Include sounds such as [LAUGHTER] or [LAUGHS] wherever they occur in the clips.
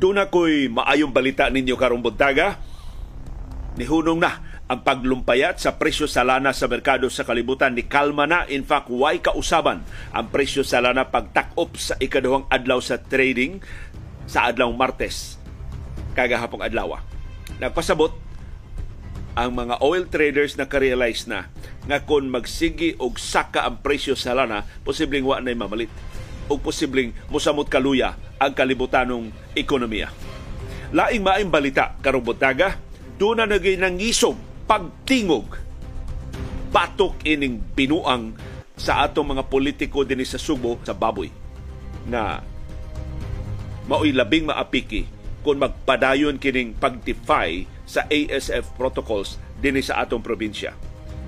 Tuna ko'y maayong balita ninyo karong buntaga. Nihunong na ang paglumpayat sa presyo sa lana sa merkado sa kalibutan ni kalma na. In fact, why kausaban ang presyo sa lana pagtakop sa ikaduhang adlaw sa trading sa adlaw Martes kagahapong adlaw. Nagpasabot ang mga oil traders na ka-realize na nga kung magsigi og saka ang presyo sa lana, posibleng wa na mamalit o posibleng musamot kaluya ang kalibutanong ekonomiya. Laing maing balita karong buntaga, doon na nagay nangisog pagtingog batok ining binuang sa atong mga politiko din sa Subo sa baboy na maoy labing maapiki kung magpadayon kining pag-defy sa ASF protocols din sa atong probinsya.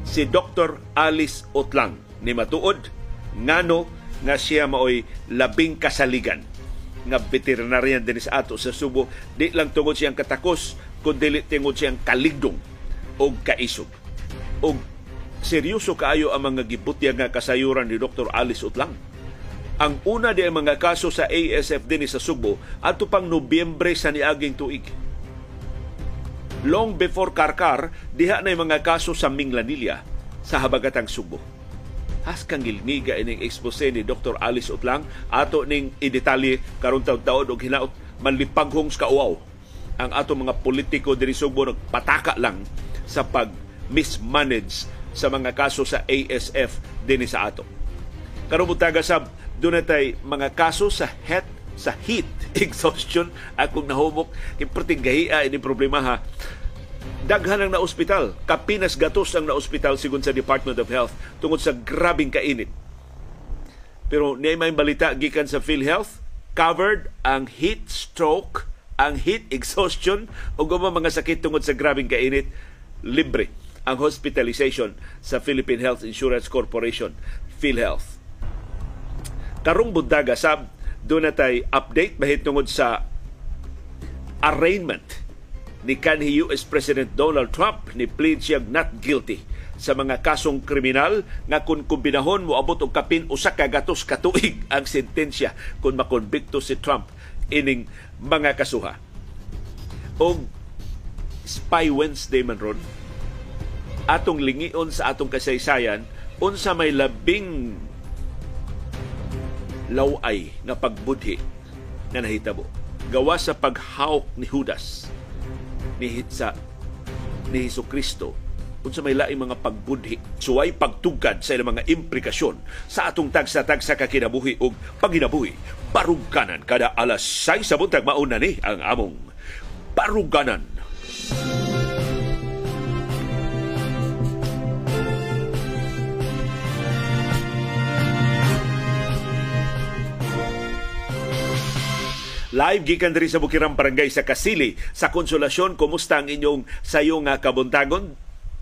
Si Dr. Alice Otlang ni matuod ngano nga siya maoy labing kasaligan nga veterinarian din sa ato sa Subo. Di lang tungod siyang katakos kundi tungod siyang kaligdong o kaisog. O seryoso kaayo ang mga gibutya nga kasayuran ni Dr. Alice Utlang. Ang una di ang mga kaso sa ASF din sa Subo ato pang Nobyembre sa niaging tuig. Long before Karkar diha na mga kaso sa Minglanilla sa habagatang Subo has kang gilngiga ining expose ni Dr. Alice Utlang ato ning idetalye karon taud-taud og hinaot manlipaghong sa kauaw ang ato mga politiko diri Subo nagpataka lang sa pag mismanage sa mga kaso sa ASF dinhi sa ato. Karon butaga sab dunay mga kaso sa heat sa heat [LAUGHS] exhaustion akong nahumok kay perting gahiya ini problema ha daghan ang na-ospital. Kapinas gatos ang na-ospital sigon sa Department of Health tungod sa grabing kainit. Pero niya may balita gikan sa PhilHealth, covered ang heat stroke, ang heat exhaustion o mga sakit tungod sa grabing kainit, libre ang hospitalization sa Philippine Health Insurance Corporation, PhilHealth. Karong bundaga sab doon natay update bahit tungod sa arraignment ni kanhi US President Donald Trump ni plead siya not guilty sa mga kasong kriminal nga kung kumbinahon mo abot og kapin usa ka gatos ka tuig [LAUGHS] ang sentensya kung makonbikto si Trump ining mga kasuha. Og Spy Wednesday man ron, atong lingion sa atong kasaysayan unsa may labing laway nga pagbudhi nga nahitabo gawa sa paghawk ni Judas ni sa ni Hesus Kristo unsa may laing mga pagbudhi suway pagtugkad sa ilang mga implikasyon sa atong tagsa-tagsa ka kinabuhi ug paginabuhi. Baruganan kada alas 6 sa buntag mauna ni ang among baruganan Live gikan diri sa Bukirang Barangay sa Kasili sa Konsolasyon. Kumusta ang inyong sayo nga kabuntagon?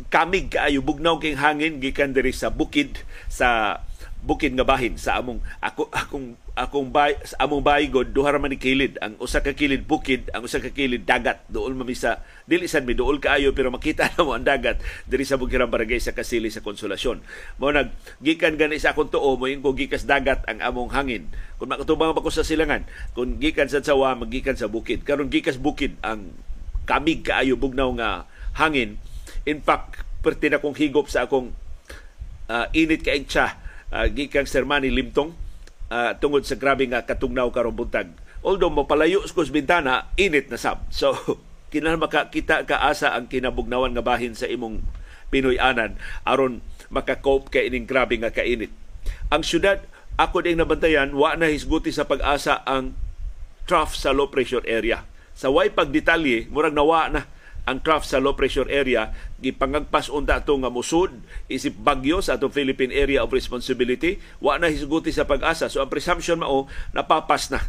Kamig kaayo bugnaw king hangin gikan diri sa bukid sa bukid nga bahin sa among ako akong akong bay sa among baygod duha man kilid ang usa ka kilid bukid ang usa ka kilid dagat duol mamisa dili sad mi duol kaayo pero makita [LAUGHS] na mo ang dagat diri sa Bukirang Barangay sa Kasili sa Konsolasyon mo nag gikan gani sa akong tuo mo ko gikas dagat ang among hangin kung makatubang pa ko sa silangan, kung gikan sa sawa, magikan sa bukid. Karon gikas bukid ang kamig kaayo bugnaw nga hangin. In fact, perti na kong higop sa akong uh, init kaing tsa uh, gikan Sermani Limtong uh, tungod sa grabe nga katugnaw karong buntag. Although mapalayo sa bintana, init na sab. So, [LAUGHS] kinahanglan makakita ka asa ang kinabugnawan nga bahin sa imong Pinoy anan aron makakope kay ining grabe nga kainit. Ang syudad ako ding nabantayan, wa na hisguti sa pag-asa ang trough sa low pressure area. Sa way pagdetalye, murag nawa na ang trough sa low pressure area gipangagpas unta ato nga musud isip bagyo sa atong Philippine Area of Responsibility wa na hisguti sa pag-asa. So ang presumption mao napapas na.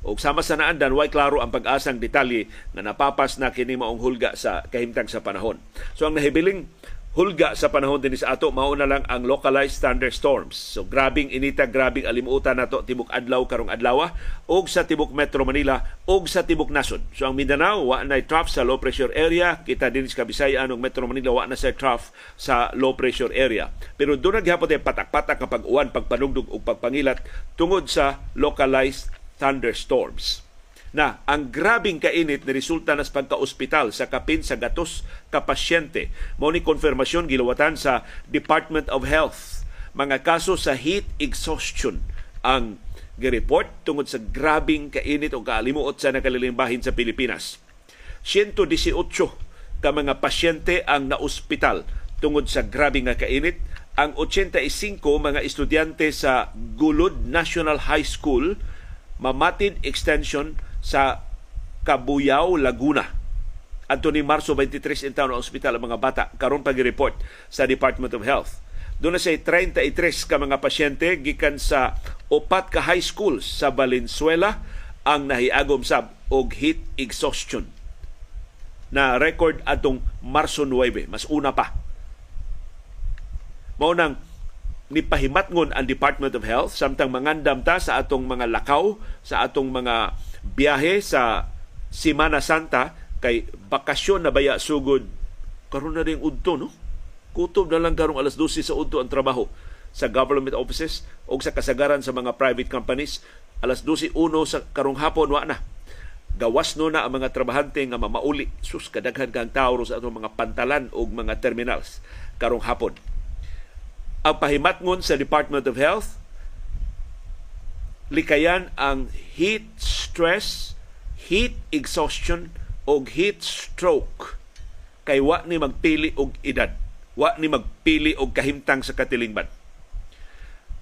Og sama sa naandan way klaro ang pag-asang detalye nga napapas na kini maong hulga sa kahimtang sa panahon. So ang nahibiling hulga sa panahon din sa ato mao na lang ang localized thunderstorms. So grabing inita, grabing alimutan nato tibok adlaw karong adlaw og sa tibok Metro Manila og sa tibok nasod. So ang Mindanao wa na trough sa low pressure area, kita din sa Kabisayan og Metro Manila wa na sa trough sa low pressure area. Pero doon naghapon ay patak-patak nga pag-uwan, pagpanugdog ug pagpangilat tungod sa localized thunderstorms. Na ang grabing kainit ni resulta nas pagka-ospital sa kapin sa gatos ka pasyente. Mao ni konfirmasyon giluwatan sa Department of Health. Mga kaso sa heat exhaustion ang gireport tungod sa grabing kainit o kaalimuot sa nakalilimbahin sa Pilipinas. 118 ka mga pasyente ang naospital tungod sa grabing nga kainit. Ang 85 mga estudyante sa Gulod National High School Mamatid Extension sa Cabuyao, Laguna. Adto ni Marso 23 in taon ang ang mga bata karon pag-report sa Department of Health. Doon na say 33 ka mga pasyente gikan sa upat ka high schools sa Valenzuela ang nahiagom sab og heat exhaustion na record atong Marso 9, mas una pa. Mao nang ni pahimatngon ang Department of Health samtang mangandam ta sa atong mga lakaw, sa atong mga biyahe sa Semana Santa kay bakasyon na baya sugod. Karon na ring udto no? Kutob na lang karong alas 12 sa udto ang trabaho sa government offices o sa kasagaran sa mga private companies. Alas 12 uno sa karong hapon wa na. Gawas no na ang mga trabahante nga mamauli. Sus kadaghan kang tao sa atong mga pantalan o mga terminals karong hapon. Ang pahimatngon sa Department of Health likayan ang heat stress, heat exhaustion o heat stroke kay wa ni magpili og edad, wa ni magpili og kahimtang sa katilingban.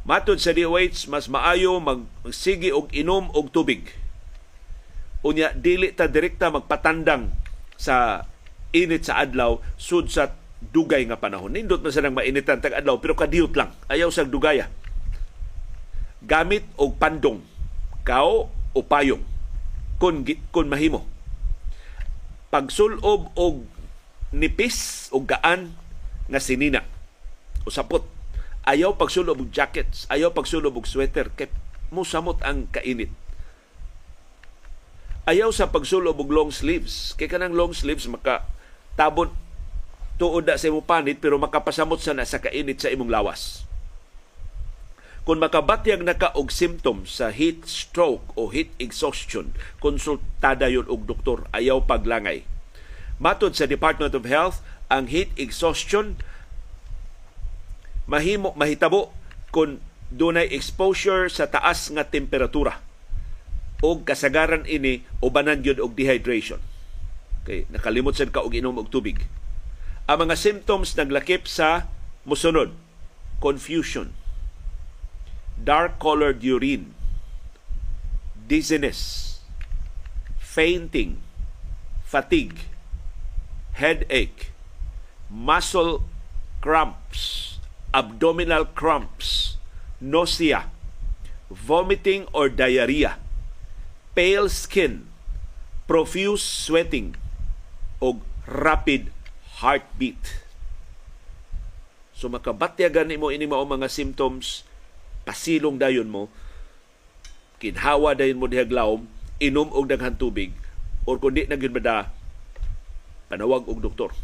Matod sa DOH, mas maayo magsigi og inom og tubig. Unya dili ta direkta magpatandang sa init sa adlaw sud sa dugay nga panahon. Nindot man sa nang mainitan tag adlaw pero kadiyot lang. Ayaw sa dugaya gamit og pandong kao o payong kun kun mahimo. Pagsulob og nipis o gaan nga sinina o sapot. Ayaw pagsulob og jackets ayaw pagsulob og sweater kay musamot ang kainit. Ayaw sa pagsulob og long sleeves kay kanang long sleeves maka tabon tuod sa imong panit pero makapasamot sa na sa kainit sa imong lawas kung makabatyag na ka og symptoms sa heat stroke o heat exhaustion, konsultada yon og doktor, ayaw paglangay. Matod sa Department of Health, ang heat exhaustion mahimo mahitabo kung dunay exposure sa taas nga temperatura o kasagaran ini ubanan gyud og dehydration. Okay, nakalimot sad ka og inom og tubig. Ang mga symptoms naglakip sa musunod, confusion, dark-colored urine, dizziness, fainting, fatigue, headache, muscle cramps, abdominal cramps, nausea, vomiting or diarrhea, pale skin, profuse sweating, o rapid heartbeat. So makabatyagan mo ini mao mga symptoms pasilong dayon mo, kinhawa dayon mo dihaglawom, inom og daghan tubig, or kundi na gyud bada panawag og doktor.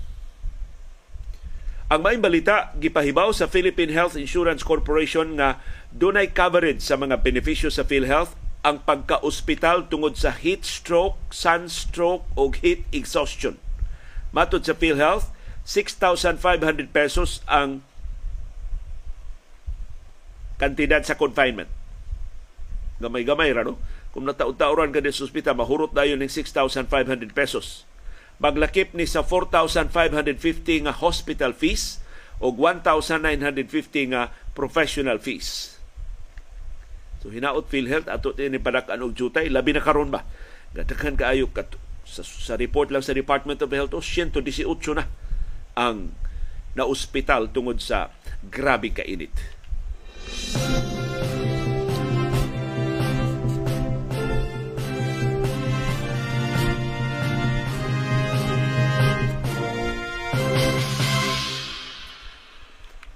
Ang maing balita gipahibaw sa Philippine Health Insurance Corporation nga dunay coverage sa mga benepisyo sa PhilHealth ang pagka-ospital tungod sa heat stroke, sunstroke o heat exhaustion. Matod sa PhilHealth, 6,500 pesos ang kantidad sa confinement. Gamay-gamay ra, no? Kung nataon-taoran ka sa ospital, mahurot na yun ng 6,500 pesos. Maglakip ni sa 4,550 nga hospital fees o 1,950 nga professional fees. So hinaot PhilHealth ato ni padakan og jutay labi na karon ba. Gadakan kaayo kat sa, sa report lang sa Department of Health 118 na ang na ospital tungod sa grabe kainit.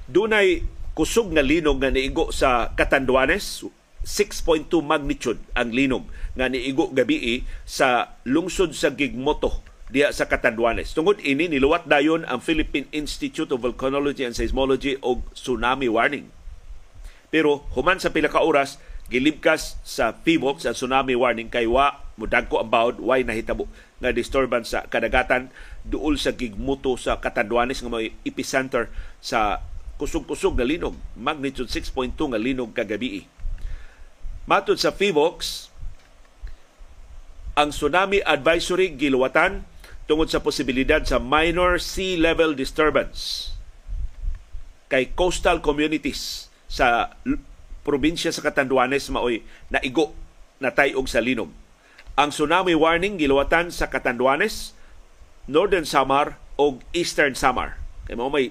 Dunay kusog nga linog nga niigo sa Catanduanes, 6.2 magnitude ang linog nga niigo gabi sa lungsod sa Gigmoto diya sa Catanduanes. Tungod ini niluwat dayon ang Philippine Institute of Volcanology and Seismology og tsunami warning. Pero human sa pila ka oras gilibkas sa PMOC sa tsunami warning kay wa mudagko ang bawd why nahitabo nga disturbance sa kadagatan duol sa gigmuto sa Katanduanes nga may epicenter sa kusog-kusog na linog magnitude 6.2 nga linog kagabi. Matod sa FIVOX ang tsunami advisory giluwatan tungod sa posibilidad sa minor sea level disturbance kay coastal communities sa probinsya sa Catanduanes maoy naigo na tayog sa linog ang tsunami warning giluwatan sa Catanduanes, Northern Samar o Eastern Samar. Kay mo may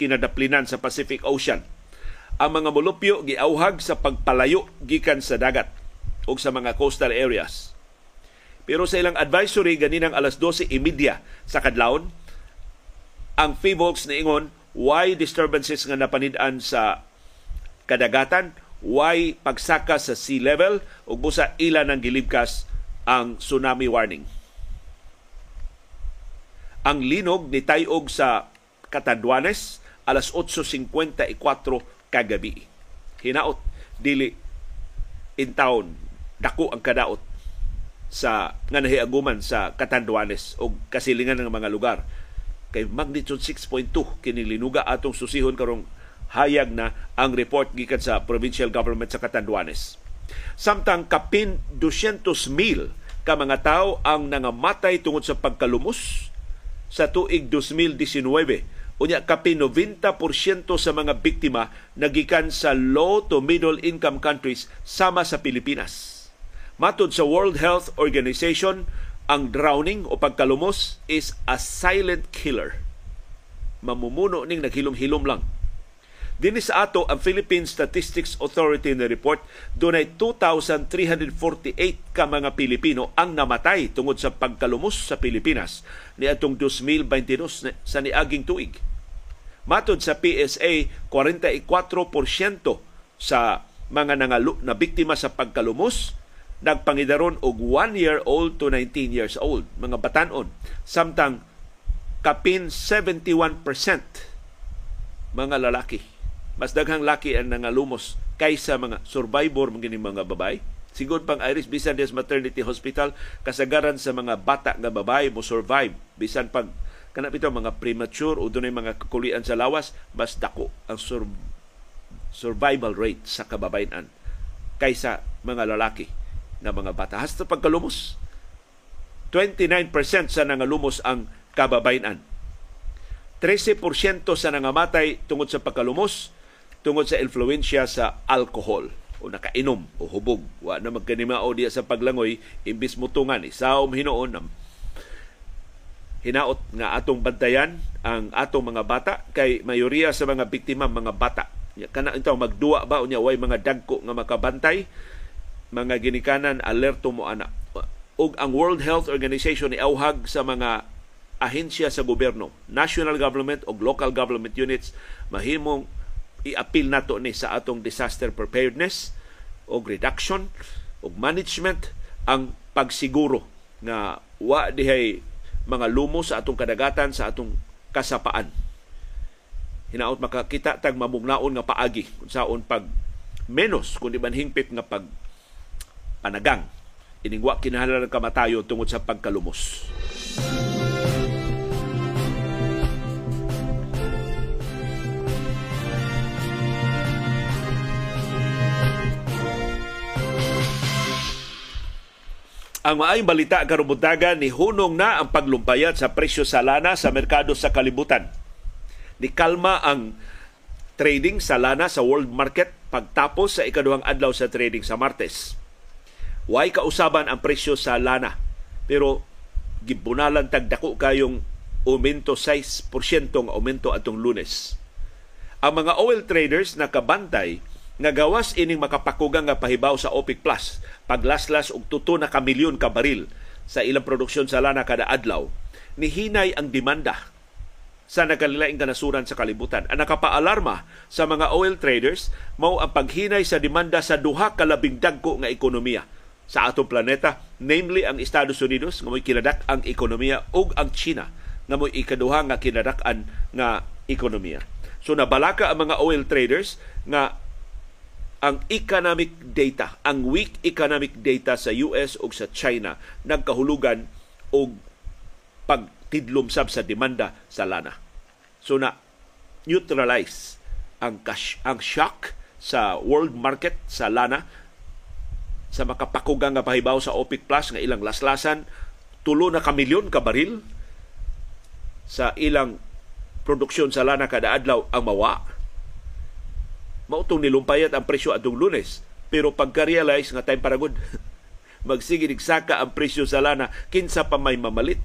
kinadaplinan sa Pacific Ocean. Ang mga molupyo giauhag sa pagpalayo gikan sa dagat o sa mga coastal areas. Pero sa ilang advisory ganinang alas 12.30 sa kadlawon, ang FIVOX niingon why disturbances nga napanid-an sa kadagatan, why pagsaka sa sea level ug busa ila ng gilibkas ang tsunami warning. Ang linog ni Tayog sa Catanduanes alas 8.54 kagabi. Hinaot, dili in town, dako ang kadaot sa nga nahiaguman sa Catanduanes o kasilingan ng mga lugar kay magnitude 6.2 kini linuga atong susihon karong hayag na ang report gikan sa provincial government sa Catanduanes. Samtang kapin 200,000 ka mga tao ang nangamatay tungod sa pagkalumos sa tuig 2019. Unya kapin 90% sa mga biktima nagikan sa low to middle income countries sama sa Pilipinas. Matod sa World Health Organization, ang drowning o pagkalumos is a silent killer. Mamumuno ning naghilom-hilom lang Dini sa ato ang Philippine Statistics Authority na report dunay 2,348 ka mga Pilipino ang namatay tungod sa pagkalumos sa Pilipinas ni atong 2022 sa niaging tuig. Matod sa PSA, 44% sa mga nangalu na biktima sa pagkalumos nagpangidaron og 1 year old to 19 years old mga batanon samtang kapin 71% mga lalaki mas daghang laki ang nangalumos kaysa mga survivor mga mga babay. Sigod pang Iris bisan des maternity hospital kasagaran sa mga bata nga babay mo survive. Bisan pag kana mga premature o dunay mga kakulian sa lawas mas dako ang sur- survival rate sa kababayan kaysa mga lalaki nga mga bata. Hasta pagkalumos 29% sa nangalumos ang kababayan 13% sa nangamatay tungod sa pagkalumos tungod sa influensya sa alcohol o nakainom o hubog. Wa na magkanimao diya sa paglangoy imbis mutungan isawom hinoon nam hinaot nga atong bantayan ang atong mga bata kay mayoriya sa mga biktima mga bata. Kana ito magduwa ba unya way mga dagko nga makabantay mga ginikanan alerto mo ana. ug ang World Health Organization ni auhag sa mga ahensya sa gobyerno, national government o local government units mahimong i-appeal nato ni sa atong disaster preparedness o reduction o management ang pagsiguro nga wa dihay mga lumo sa atong kadagatan sa atong kasapaan. Hinaot makakita tag mamugnaon nga paagi kung saon pag menos kundi man hingpit nga pag panagang iningwa kinahanglan kamatayo tungod sa pagkalumos. Ang maayong balita karubutagan ni hunong na ang paglumpayat sa presyo sa lana sa merkado sa kalibutan. Ni kalma ang trading sa lana sa world market pagtapos sa ikaduhang adlaw sa trading sa Martes. Way kausaban ang presyo sa lana pero gibunalan tagdako kayong aumento 6% ang aumento atong Lunes. Ang mga oil traders nakabantay nga gawas ining makapakugang nga pahibaw sa OPEC Plus paglaslas og tuto na ka milyon ka baril sa ilang produksyon sa lana kada adlaw nihinay ang demanda sa nagkalilaing kanasuran sa kalibutan. Ang nakapaalarma sa mga oil traders mao ang paghinay sa demanda sa duha ka labing dagko nga ekonomiya sa atong planeta, namely ang Estados Unidos nga mo'y kinadak ang ekonomiya ug ang China nga mo'y ikaduha nga kinadak-an nga ekonomiya. So nabalaka ang mga oil traders nga ang economic data, ang weak economic data sa US o sa China nagkahulugan og pagtidlom sab sa demanda sa lana. So na neutralize ang cash, ang shock sa world market sa lana sa makapakugang nga pahibaw sa OPEC Plus nga ilang laslasan tulo na kamilyon ka baril sa ilang produksyon sa lana kada adlaw ang mawa. Mautong nilumpayat ang presyo adong lunes. Pero pagka-realize nga time para good, [LAUGHS] magsige saka ang presyo sa lana kinsa pa may mamalit.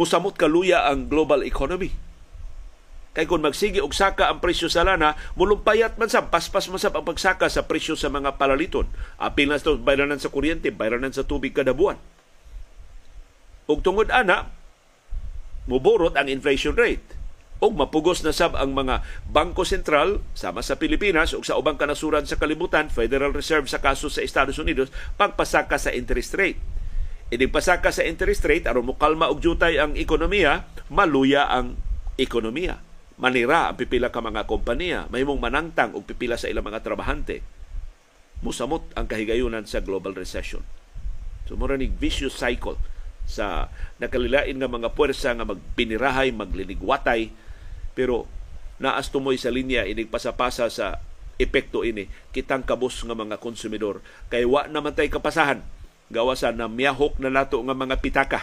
Musamot kaluya ang global economy. Kay kung magsige og saka ang presyo sa lana, mulumpayat man sa paspas man ang pagsaka sa presyo sa mga palaliton. Apil na sa bayranan sa kuryente, bayranan sa tubig kada buwan. Ug tungod ana, muborot ang inflation rate o mapugos na sab ang mga bangko sentral sama sa Pilipinas ug sa ubang kanasuran sa kalibutan Federal Reserve sa kaso sa Estados Unidos pagpasaka sa interest rate Ining pasaka sa interest rate aron mokalma og jutay ang ekonomiya, maluya ang ekonomiya. Manira ang pipila ka mga kompanya, mahimong manangtang og pipila sa ilang mga trabahante. Musamot ang kahigayunan sa global recession. So mura vicious cycle sa nakalilain nga mga puwersa nga magbinirahay, maglinigwatay, pero naas tumoy sa linya inig pasapasa sa epekto ini kitang kabos nga mga konsumidor kay wa naman tay kapasahan gawasan na miyahok na nato nga mga pitaka.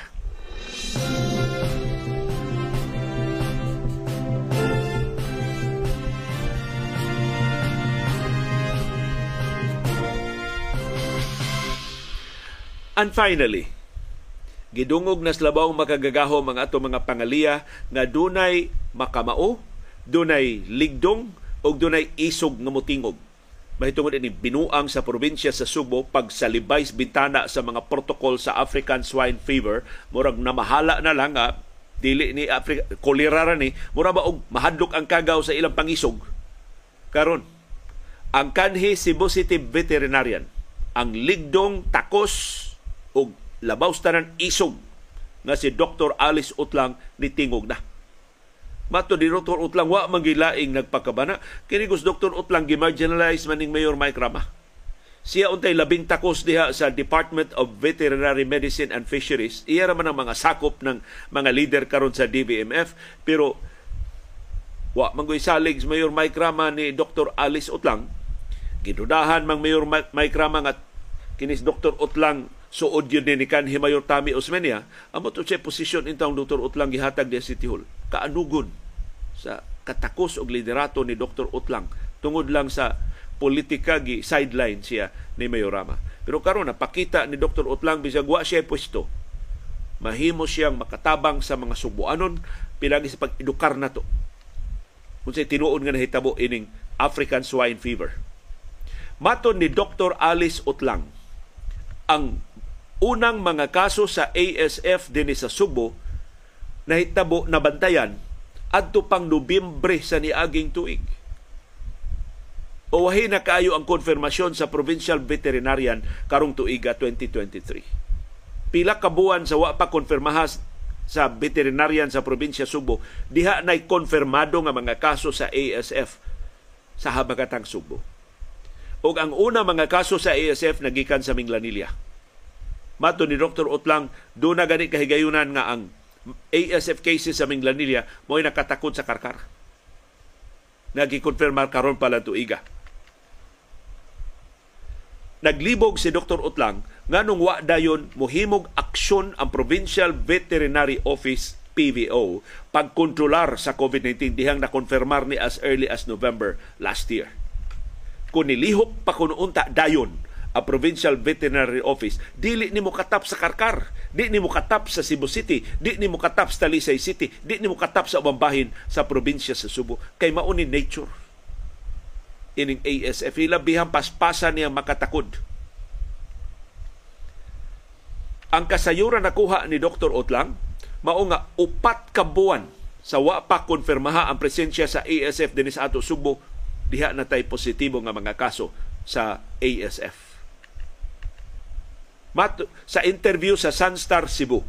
And finally, Gidungog na slabaw makagagaho mga ato mga pangaliya nga dunay makamao, dunay ligdong o dunay isog nga mutingog. Mahitungod ini binuang sa probinsya sa Subo pagsalibay bintana sa mga protocol sa African swine fever, murag namahala na lang nga dili ni Africa kolera ra ni mura ba og mahadlok ang kagaw sa ilang pangisog. Karon ang kanhi Cebu City Veterinarian ang ligdong takos og labaw tanan isog nga si Dr. Alice Utlang ni tingog na. Mato ni Dr. Utlang wa mangilaing nagpakabana kini gus Dr. Utlang gimarginalize maning Mayor Mike Rama. Siya untay labing takos diha sa Department of Veterinary Medicine and Fisheries. Iya ra man ang mga sakop ng mga leader karon sa DBMF pero wa manggoy salig Mayor Mike Rama ni Dr. Alice Utlang. Gidudahan mang Mayor Mike Rama nga kinis Dr. Utlang suod yun ni kan Himayor Tami Osmeña, amo to siya posisyon intang Dr. Utlang gihatag di City Hall. Kaanugon sa katakos og liderato ni Dr. Utlang tungod lang sa politika gi sideline siya ni Mayorama. Pero karon napakita ni Dr. Utlang bisag wa siya pwesto. Mahimo siyang makatabang sa mga subuanon pilagi sa pag-edukar nato. Kung sa tinuon nga nahitabo ining African swine fever. Maton ni Dr. Alice Utlang, ang unang mga kaso sa ASF din sa Subo nahitabo na bantayan adto pang Nobyembre sa niaging tuig. O wahi na kaayo ang konfirmasyon sa Provincial Veterinarian karong tuiga 2023. Pila ka buwan sa wa pa konfirmahas sa veterinarian sa probinsya Subo, diha na'y konfirmado nga mga kaso sa ASF sa habagatang Subo. O ang una mga kaso sa ASF nagikan sa Minglanilla Mato ni Dr. Utlang, do na gani kahigayunan nga ang ASF cases sa Minglanilla mo nakatakot sa karkar. Nagikonfirmar karon pala tuiga. Naglibog si Dr. Utlang nga nung wa dayon mohimog aksyon ang Provincial Veterinary Office PVO pagkontrolar sa COVID-19 dihang nakonfirmar ni as early as November last year. Kung nilihok pa kuno unta dayon a Provincial Veterinary Office, dili ni mo katap sa Karkar, di ni mo katap sa Cebu City, di ni mo katap sa Talisay City, di ni mo katap sa ubang bahin sa probinsya sa Subo. Kay mauni nature. Ining ASF, ilabihang paspasan niya makatakod. Ang kasayuran nakuha ni Dr. Otlang, mao nga upat ka buwan sa wa pa konfirmaha ang presensya sa ASF dinis ato Subo diha na tay positibo nga mga kaso sa ASF. Mat sa interview sa Sunstar Cebu.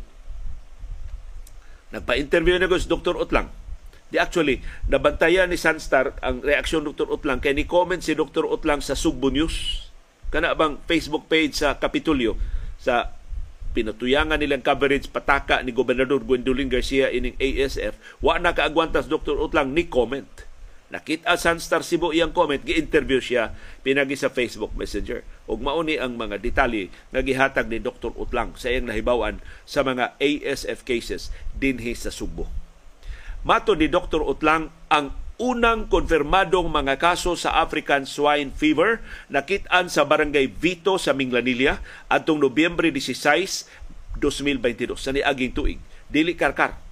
Nagpa-interview na si Dr. Utlang Di actually, nabantayan ni Sunstar ang reaksyon Dr. Utlang kay ni comment si Dr. Utlang sa Sugbo News. Kana bang Facebook page sa Kapitulyo sa pinatuyangan nilang coverage pataka ni Gobernador Gwendolyn Garcia ining ASF, wa na kaagwantas Dr. Utlang ni comment. Nakita Sunstar Cebu iyang comment, gi-interview siya pinagi sa Facebook Messenger. Ug mauni ang mga detalye nga gihatag ni Dr. Utlang sa iyang nahibawan sa mga ASF cases dinhi sa Subo. Mato ni Dr. Utlang ang unang konfirmadong mga kaso sa African swine fever nakitaan sa barangay Vito sa Minglanilla atong Nobyembre 16, 2022 sa niaging tuig. Dili karkar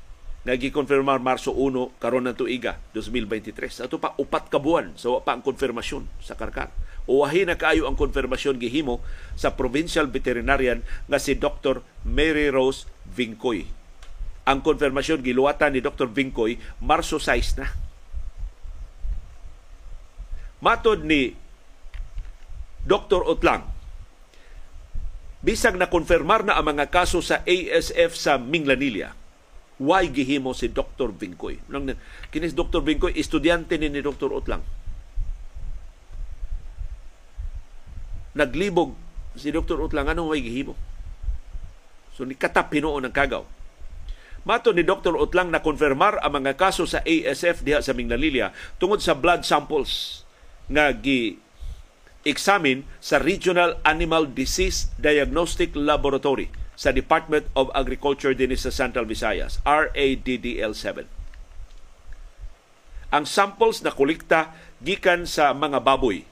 nga gikonfirmar Marso 1 karon ng tuiga 2023. Ato pa upat ka buwan so pa ang konfirmasyon sa karkar. Uwahi na kaayo ang konfirmasyon gihimo sa provincial veterinarian nga si Dr. Mary Rose Vincoy. Ang konfirmasyon giluwatan ni Dr. Vincoy Marso 6 na Matod ni Dr. Otlang, bisag na konfirmar na ang mga kaso sa ASF sa Minglanilla, why gihimo si Dr. Vincoy? Nang kinis Dr. Vincoy estudyante ni, ni Dr. Otlang. Naglibog si Dr. Otlang anong way gihimo? So ni katap hinuon ng kagaw. Mato ni Dr. Otlang na konfirmar ang mga kaso sa ASF diha sa Minglanilla tungod sa blood samples nga gi examine sa Regional Animal Disease Diagnostic Laboratory sa Department of Agriculture din sa Central Visayas, RADDL7. Ang samples na kolekta gikan sa mga baboy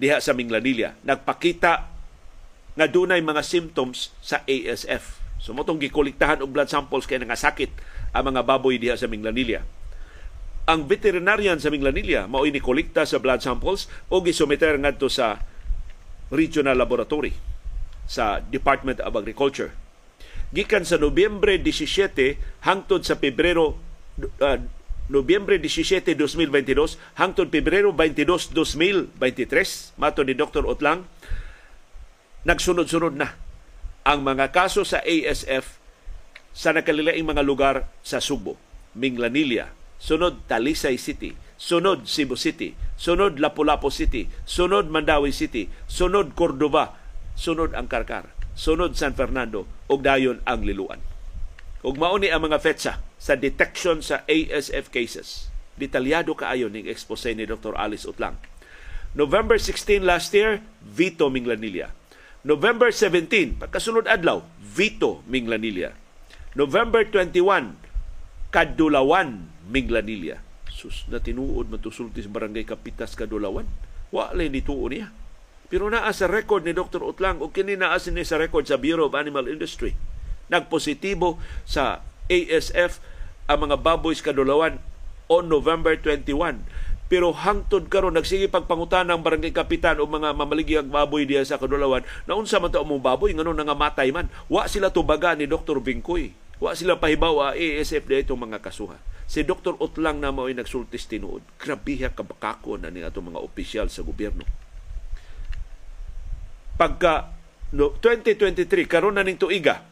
diha sa Minglanilla nagpakita nga dunay mga symptoms sa ASF. So motong gikolektahan og blood samples kay nangasakit ang mga baboy diha sa Minglanilla ang veterinarian sa Minglanilla mao ni kolekta sa blood samples o gisumiter ngadto sa regional laboratory sa Department of Agriculture. Gikan sa Nobyembre 17 hangtod sa Pebrero uh, Nobyembre 17, 2022 hangtod Pebrero 22, 2023 mato ni Dr. Otlang nagsunod-sunod na ang mga kaso sa ASF sa nakalilaing mga lugar sa Subo, Minglanilla, sunod Talisay City, sunod Cebu City, sunod Lapu-Lapu City, sunod Mandawi City, sunod Cordova, sunod ang Karkar, sunod San Fernando, ug dayon ang Liluan. Ug mauni ang mga fetsa sa detection sa ASF cases. Detalyado kaayo ning expose ni Dr. Alice Utlang. November 16 last year, Vito Minglanilla. November 17, pagkasunod adlaw, Vito Minglanilla. November 21, Kadulawan Minglanilla. Sus, na tinuod matusulti sa barangay Kapitas Kadulawan. Wa lay nituo niya. Pero naa sa record ni Dr. Utlang o kini naa ni sa record sa Bureau of Animal Industry. Nagpositibo sa ASF ang mga baboy sa Kadulawan on November 21 pero hangtod karon nagsige pagpangutan ng barangay kapitan o mga mamaligyang baboy diya sa Kadulawan na unsa man to mong baboy ngano nga matay man wa sila tubaga ni Dr. Bingkoy wa sila pahibaw a ASF dito mga kasuha si Dr. Utlang na mao'y nagsultis tinuod. Grabiha kabakako na ni ato mga opisyal sa gobyerno. Pagka no, 2023, karon na ning tuiga,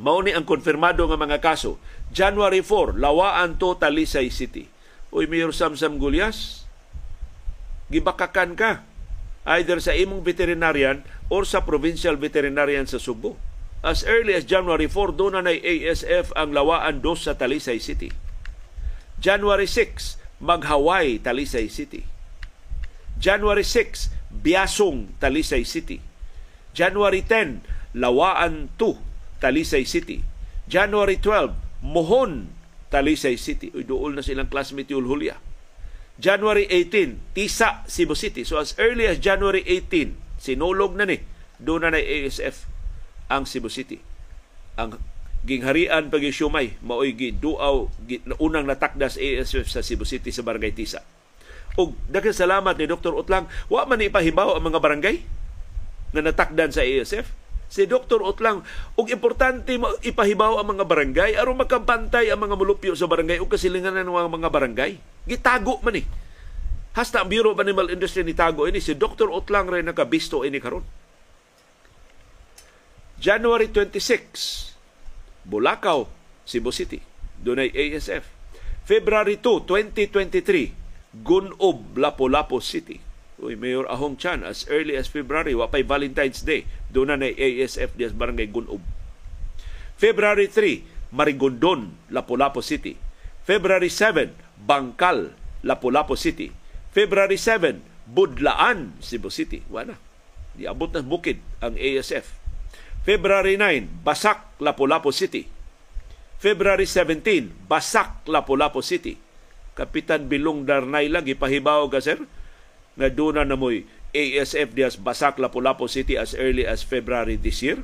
mao ni ang konfirmado nga mga kaso. January 4, Lawaan to Talisay City. Uy, Mayor Samsam Gulyas, gibakakan ka either sa imong veterinarian or sa provincial veterinarian sa Subo. As early as January 4, doon na ASF ang Lawaan 2 sa Talisay City. January 6, Maghaway, Talisay City. January 6, Biasong, Talisay City. January 10, Lawaan 2, Talisay City. January 12, Mohon, Talisay City. Uy, dool na silang classmate yung Hulya. January 18, Tisa, Cebu City. So as early as January 18, sinulog na ni, doon na na ASF ang Cebu City. Ang gingharian pag sumay maoy giduaw unang natakdas ASF sa Cebu City sa Barangay Tisa. Og daghang salamat ni Dr. Utlang wa man ipahibaw ang mga barangay na natakdan sa ASF. Si Dr. Utlang, og importante ipahibaw ang mga barangay aron makabantay ang mga mulupyo sa barangay ug kasilinganan ng mga barangay. Gitago man ni. Eh. Hasta ang Bureau of Animal Industry ni tago ini si Dr. Utlang ray nakabisto ini karon. January 26, Bulacau, Cebu City. Doon ay ASF. February 2, 2023, Gunob, Lapu-Lapu City. Uy, Mayor Ahong Chan, as early as February, wapay Valentine's Day, doon na na ASF dias Barangay Gunob. February 3, Marigondon, Lapu-Lapu City. February 7, Bangkal, Lapu-Lapu City. February 7, Budlaan, Cebu City. Wala. Di abot ng bukid ang ASF. February 9, Basak, Lapu-Lapu City. February 17, Basak, Lapu-Lapu City. Kapitan Bilong Darnay lang, ipahibaw ka sir, na doon na mo'y ASF dias Basak, Lapu-Lapu City as early as February this year.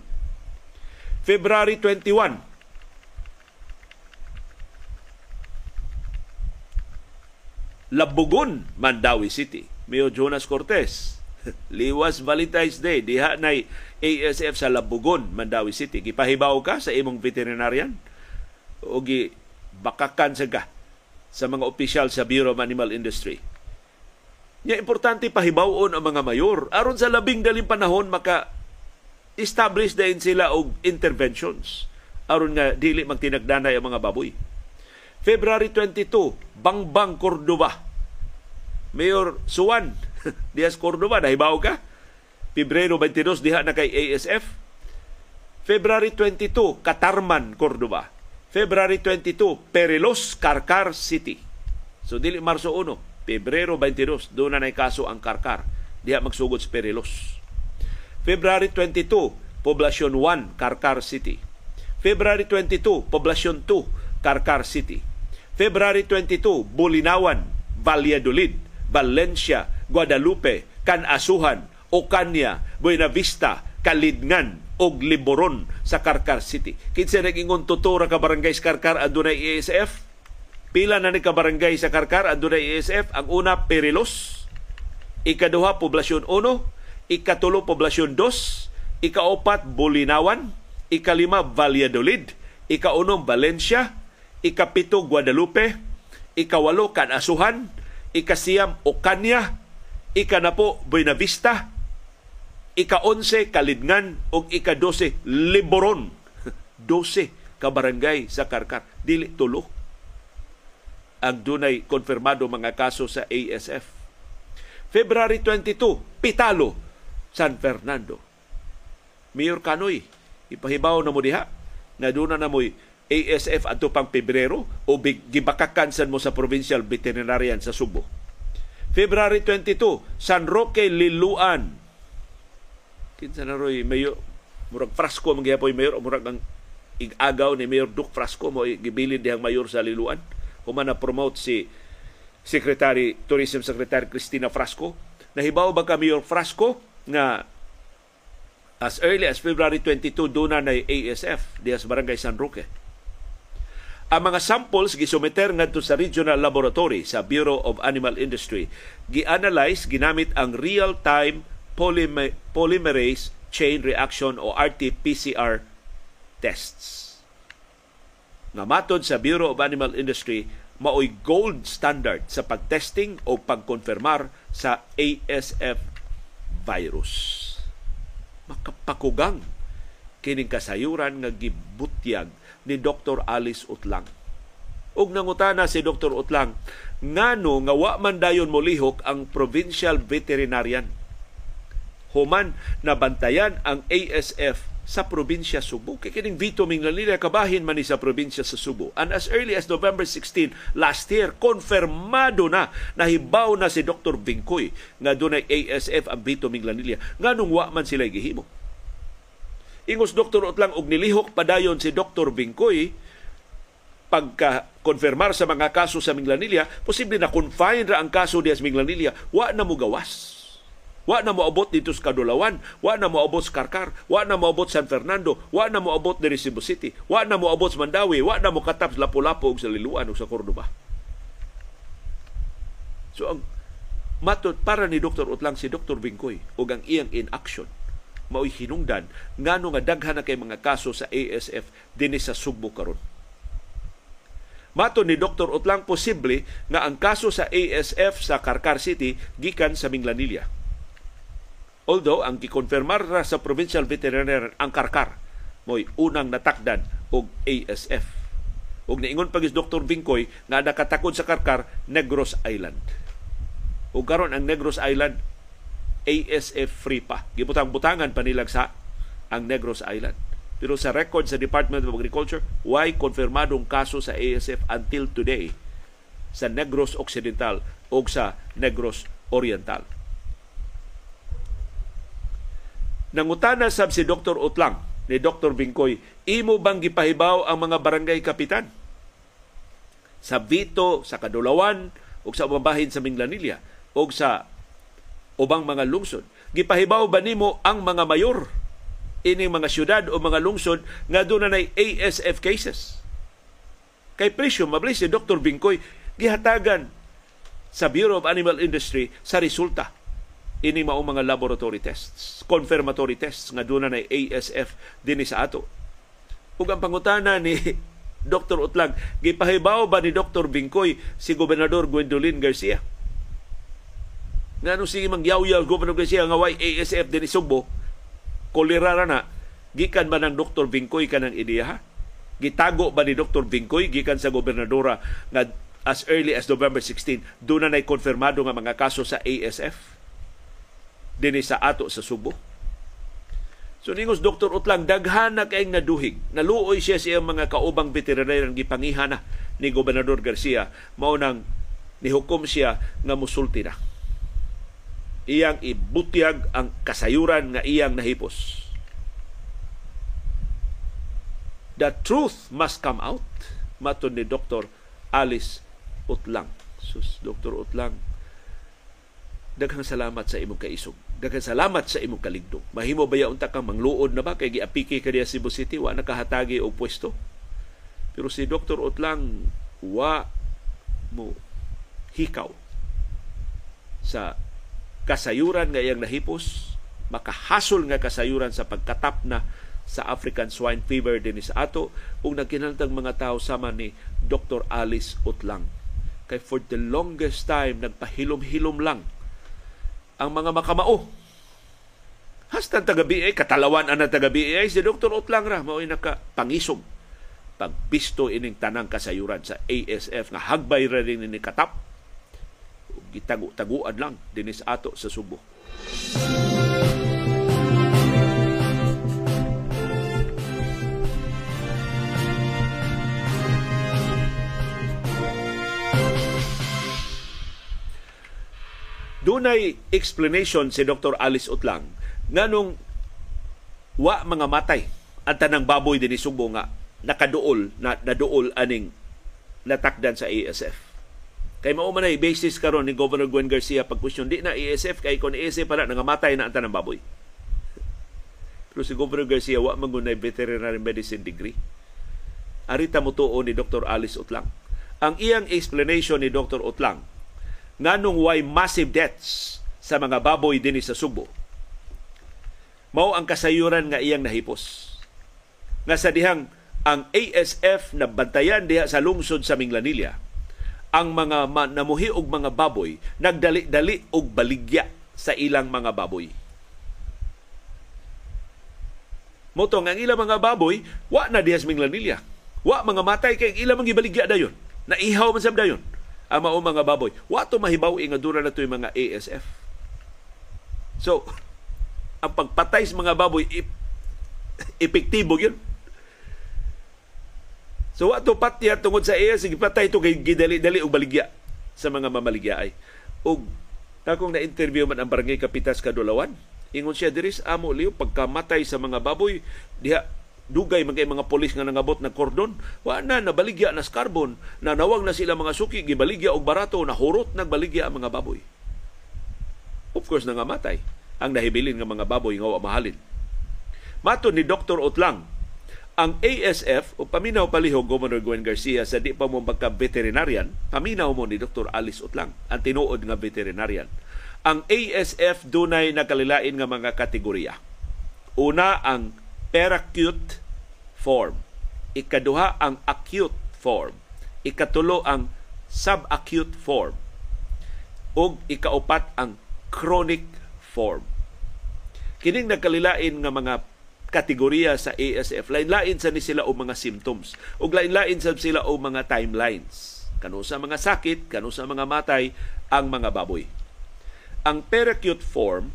February 21, Labugon, Mandawi City. Mayor Jonas Cortez. [LAUGHS] Liwas Valentine's Day. Diha na ASF sa Labugon, Mandawi City. Gipahibaw ka sa imong veterinarian? O gi bakakan sa ka sa mga opisyal sa Bureau of Animal Industry. Nya importante pahibawon ang mga mayor aron sa labing daling panahon maka establish din sila og interventions aron nga dili magtinagdanay ang mga baboy. February 22, Bangbang Cordoba. Mayor Suwan [LAUGHS] Diaz Cordoba, nahibaw ka? Pebrero 22, diha na kay ASF. February 22, Katarman, Cordoba. February 22, Perilos, Karkar City. So, dili Marso 1, Pebrero 22, doon na na kaso ang Karkar. Diha magsugod sa Perilos. February 22, Poblasyon 1, Karkar City. February 22, Poblasyon 2, Karkar City. February 22, Bulinawan, Valladolid, Valencia, Guadalupe, Canasuhan, Ocaña, Buena Vista, Kalidngan, og Liboron sa Karkar City. Kinsa nag-ingon tutura ka barangay sa Karkar adunay ESF? Pila na ni ka barangay sa Karkar adunay ESF? Ang una Perilos, ikaduha poblasyon 1, ikatulo poblasyon 2, ikaapat Bulinawan, ikalima Valladolid, ikaunom Valencia, ikapito Guadalupe, ikawalo Kanasuhan, ikasiyam Ocaña, ikanapo Buena Vista, ika-11 Kalidngan ug ika-12 Liboron. [LAUGHS] 12 ka barangay sa Karkar. Dili tulo ang dunay konfirmado mga kaso sa ASF. February 22, Pitalo, San Fernando. Mayor Kanoy, ipahibaw na mo diha na doon na mo'y ASF adto pang Pebrero o gibakakan san mo sa Provincial Veterinarian sa Subo. February 22, San Roque, Liluan. Kinsa na roy mayor, murag Frasco ang gihapoy mayor o murag ang igagaw ni Mayor Duke Frasco mo gibilin dihang mayor sa Liluan. Human na promote si Secretary Tourism Secretary Cristina Frasco. Nahibaw ba ka Mayor Frasco nga as early as February 22 doon na ASF diya sa Barangay San Roque. Ang mga samples gisumiter ngadto sa regional laboratory sa Bureau of Animal Industry. Gi-analyze ginamit ang real-time polymerase chain reaction o RT-PCR tests. Nga matod sa Bureau of Animal Industry, maoy gold standard sa pagtesting o pagkonfirmar sa ASF virus. Makapakugang kining kasayuran nga gibutyag ni Dr. Alice Utlang. Ug nangutana si Dr. Utlang, ngano nga wa man dayon molihok ang provincial veterinarian human na bantayan ang ASF sa probinsya Subo. Kaya kining Vito Minglanilla kabahin man sa probinsya sa Subo. And as early as November 16 last year, konfirmado na nahibaw na si Dr. Bingkoy nga dunay ASF ang Vito Minglanilla. Nganong wa man sila gihimo. Ingos Dr. Utlang og nilihok padayon si Dr. Bingkoy pagka-konfirmar sa mga kaso sa Minglanilla, posible na confine ra ang kaso diya sa Minglanilla, wa na mo gawas Wa na moabot dito sa Kadulawan, wa na moabot sa Karkar, wa na moabot San Fernando, wa na moabot diri Cebu City, wa na moabot sa Mandawi, wa na mokatap sa Lapu-Lapu ug sa Liluan ug sa Cordoba. So ang matod para ni Dr. Utlang si Dr. Bingkoy ug ang iyang in action mao'y hinungdan ngano nga daghan na kay mga kaso sa ASF dinhi sa Subo karon. Mato ni Dr. Utlang posible nga ang kaso sa ASF sa Karkar City gikan sa Minglanilla Although, ang gikonfirmar ra sa Provincial Veterinarian ang Karkar mo'y unang natakdan og ASF. ug niingon pagis Dr. Bingkoy nga nakatakod sa Karkar Negros Island. Ug karon ang Negros Island ASF free pa. Gibutang-butangan pa nilang sa ang Negros Island. Pero sa record sa Department of Agriculture, why konfirmadong kaso sa ASF until today sa Negros Occidental o sa Negros Oriental. Nangutana sab si Dr. Utlang ni Dr. Bingkoy, imo bang gipahibaw ang mga barangay kapitan sa Vito, sa Kadulawan, o sa mabahin sa Minglanilla, o sa ubang mga lungsod. Gipahibaw ba nimo ang mga mayor ining mga syudad o mga lungsod nga doon na ASF cases? Kay presyo, mabli si Dr. Bingkoy, gihatagan sa Bureau of Animal Industry sa resulta ini mao mga laboratory tests, confirmatory tests nga doon na ASF din sa ato. Ug ang pangutana ni [LAUGHS] Dr. Utlang, gipahibaw ba ni Dr. Bingkoy si Gobernador Gwendolyn Garcia? Nga nung sige mangyaw-yaw Gobernador Garcia nga way ASF din Sugbo, kolera na, gikan ba ng Dr. Bingkoy kanang ideya? Gitago ba ni Dr. Bingkoy gikan sa gobernadora nga as early as November 16 doon na konfirmado nga mga kaso sa ASF? Dinhi sa ato sa Subo. So ningos Dr. Utlang daghan na kay naduhig. Naluoy siya sa mga kaubang veterinarian gipangihan na ni Gobernador Garcia mao nang nihukom siya nga musulti na. Iyang ibutyag ang kasayuran nga iyang nahipos. The truth must come out maton ni Dr. Alice Utlang. Sus, Dr. Utlang, daghang salamat sa imong kaisog Daghang salamat sa imong kaligdong. Mahimo ba unta kang mangluod na ba kay giapiki ka diya Cebu City wa nakahatagi og pwesto. Pero si Dr. Otlang wa mo hikaw sa kasayuran nga iyang nahipos, makahasol nga kasayuran sa pagkatap na sa African swine fever din sa ato ug nagkinahanglang mga tao sama ni Dr. Alice Utlang. Kay for the longest time nagpahilom-hilom lang ang mga makamao. Hasta taga-BA, katalawan ang taga-BA, si Dr. Utlang ra, mao'y nakapangisog pagbisto ining tanang kasayuran sa ASF nga hagbay ra rin ni katap gitagu-taguan lang dinis ato sa Subo. Dunay explanation si Dr. Alice Utlang nganong wa mga matay ang tanang baboy din Subo nga nakaduol na naduol aning natakdan sa ASF. Kay mao man ay basis karon ni Governor Gwen Garcia pag question di na ASF kay kon ASF para nangamatay na ang tanang baboy. Pero si Governor Garcia wa man veterinary medicine degree. Arita mo tuo ni Dr. Alice Utlang. Ang iyang explanation ni Dr. Utlang nganong way massive deaths sa mga baboy dinhi sa Subo. Mao ang kasayuran nga iyang nahipos. Nga sa dihang ang ASF na bantayan diha sa lungsod sa Minglanilla, ang mga namuhi og mga baboy nagdali-dali og baligya sa ilang mga baboy. Motong ang ilang mga baboy, wa na diha sa Minglanilla. Wa mga matay kay ilang mga gibaligya dayon. Naihaw man sab dayon ang mao mga baboy. Wato mahibaw nga dura na to mga ASF. So, [LAUGHS] ang pagpatay sa mga baboy [LAUGHS] epektibo yun. So wato patya tungod sa sige patay to kay gidali-dali og baligya sa mga mamaligya ay. Og akong na-interview man ang barangay kapitas kadulawan, ingon siya diris amo liyo pagkamatay sa mga baboy diha dugay mga mga polis nga nangabot na kordon wa na nabaligya na carbon na nawag na sila mga suki gibaligya og barato na hurot nagbaligya ang mga baboy of course nangamatay ang nahibilin nga mga baboy nga mahalin mato ni Dr. Otlang ang ASF o paminaw palihog Governor Gwen Garcia sa di pa mo magka veterinarian paminaw mo ni Dr. Alice Otlang ang tinuod nga veterinarian ang ASF dunay nakalilain nga mga kategorya una ang peracute form. Ikaduha ang acute form. Ikatulo ang subacute form. Ug ikaupat ang chronic form. Kining nagkalilain nga mga kategorya sa ASF. Lain-lain sa ni sila o mga symptoms. O lain-lain sa sila o mga timelines. Kano sa mga sakit, kano sa mga matay, ang mga baboy. Ang peracute form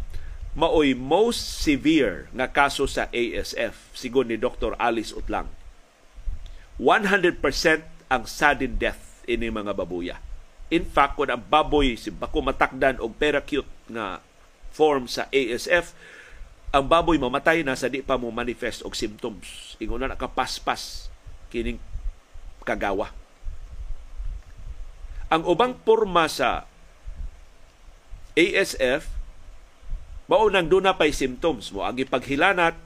maoy most severe nga kaso sa ASF sigon ni Dr. Alice Utlang. 100% ang sudden death ini mga babuya. In fact, kung ang baboy si bako matakdan og peracute nga form sa ASF, ang baboy mamatay na sa di pa mo manifest og symptoms. Ingon na nakapaspas kining kagawa. Ang ubang porma sa ASF mao nang duna pay symptoms mo ang paghilanat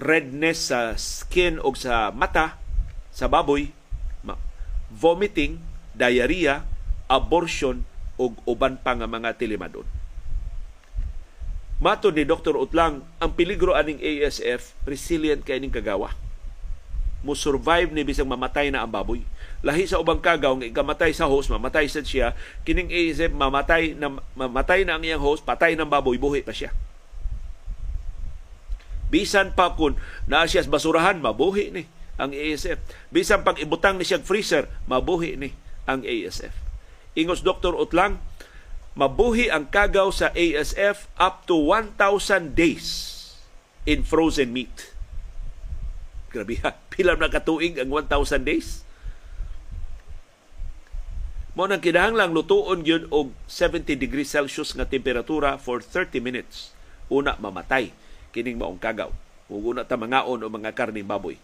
redness sa skin o sa mata sa baboy vomiting diarrhea abortion ug uban pa nga mga tilimadon Mato ni Dr. Utlang, ang peligro aning ASF, resilient kay ning kagawa. Mo survive ni bisang mamatay na ang baboy. Lahi sa ubang kagaw nga ikamatay sa host, mamatay sa siya, kining ASF mamatay na mamatay na ang iyang host, patay ng baboy, buhi pa siya. Bisan pa kun naa siya basurahan, mabuhi ni ang ASF. Bisan pag ibutang ni siya freezer, mabuhi ni ang ASF. Ingos Dr. Utlang, mabuhi ang kagaw sa ASF up to 1,000 days in frozen meat. Grabe ha. [LAUGHS] Pila na katuig ang 1,000 days? Mo nang kinahanglang lutuon gyud og 70 degrees Celsius nga temperatura for 30 minutes. Una mamatay kining maong kagaw. Ug una ta mangaon o mga karning baboy.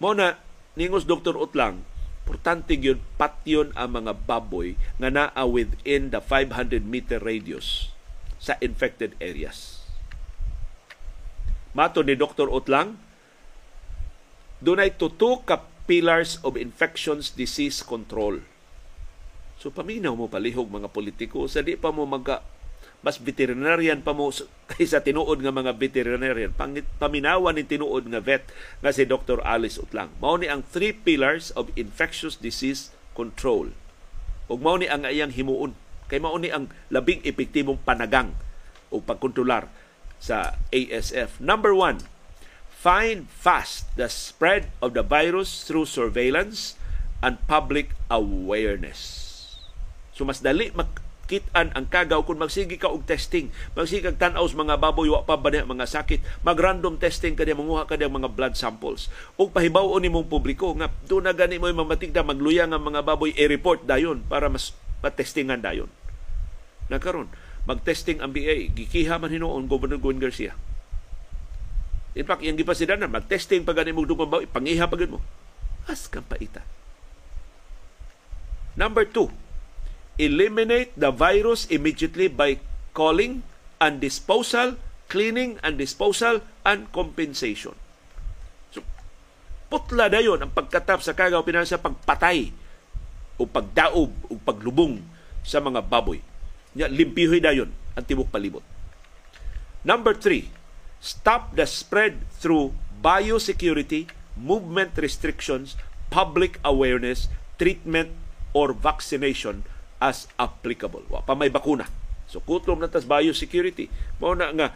Mo na ningos Dr. Utlang, Importante gyud patyon ang mga baboy nga naa within the 500 meter radius sa infected areas. Mato ni Dr. Utlang, dunay tuto ka pillars of infections disease control. So paminaw mo palihog mga politiko sa di pa mo magka mas veterinarian pa mo [LAUGHS] kaysa tinuod nga mga veterinarian. Paminawan ni tinuod nga vet nga si Dr. Alice Utlang. Mao ni ang three pillars of infectious disease control. Ug mao ni ang iyang himuon. Kay mao ni ang labing epektibong panagang o pagkontrolar sa ASF. Number one, find fast the spread of the virus through surveillance and public awareness. So mas dali mag kitan ang kagaw kung magsigi ka og testing. Magsigi kag tan-aw mga baboy wa pa ba mga sakit? Mag random testing kadi manguha ka mga blood samples. Ug pahibaw-on nimong publiko nga do na gani mo mamatigda magluya nga mga baboy i-report dayon para mas patestingan dayon. Nagkaron magtesting ang BA gikiha man hinuon Governor Gwen Garcia In fact, yung gipasidanan, mag-testing pag mo dugang baboy, pangiha pagod mo. As kang paita. Number two, eliminate the virus immediately by calling and disposal, cleaning and disposal, and compensation. So, putla na yun ang pagkatap sa kagaw pinansa pagpatay o pagdaob o paglubong sa mga baboy. Nya, limpihoy na yun ang tibok palibot. Number three, stop the spread through biosecurity, movement restrictions, public awareness, treatment, or vaccination as applicable. Wa pa may bakuna. So kutlom na tas biosecurity. Mao na nga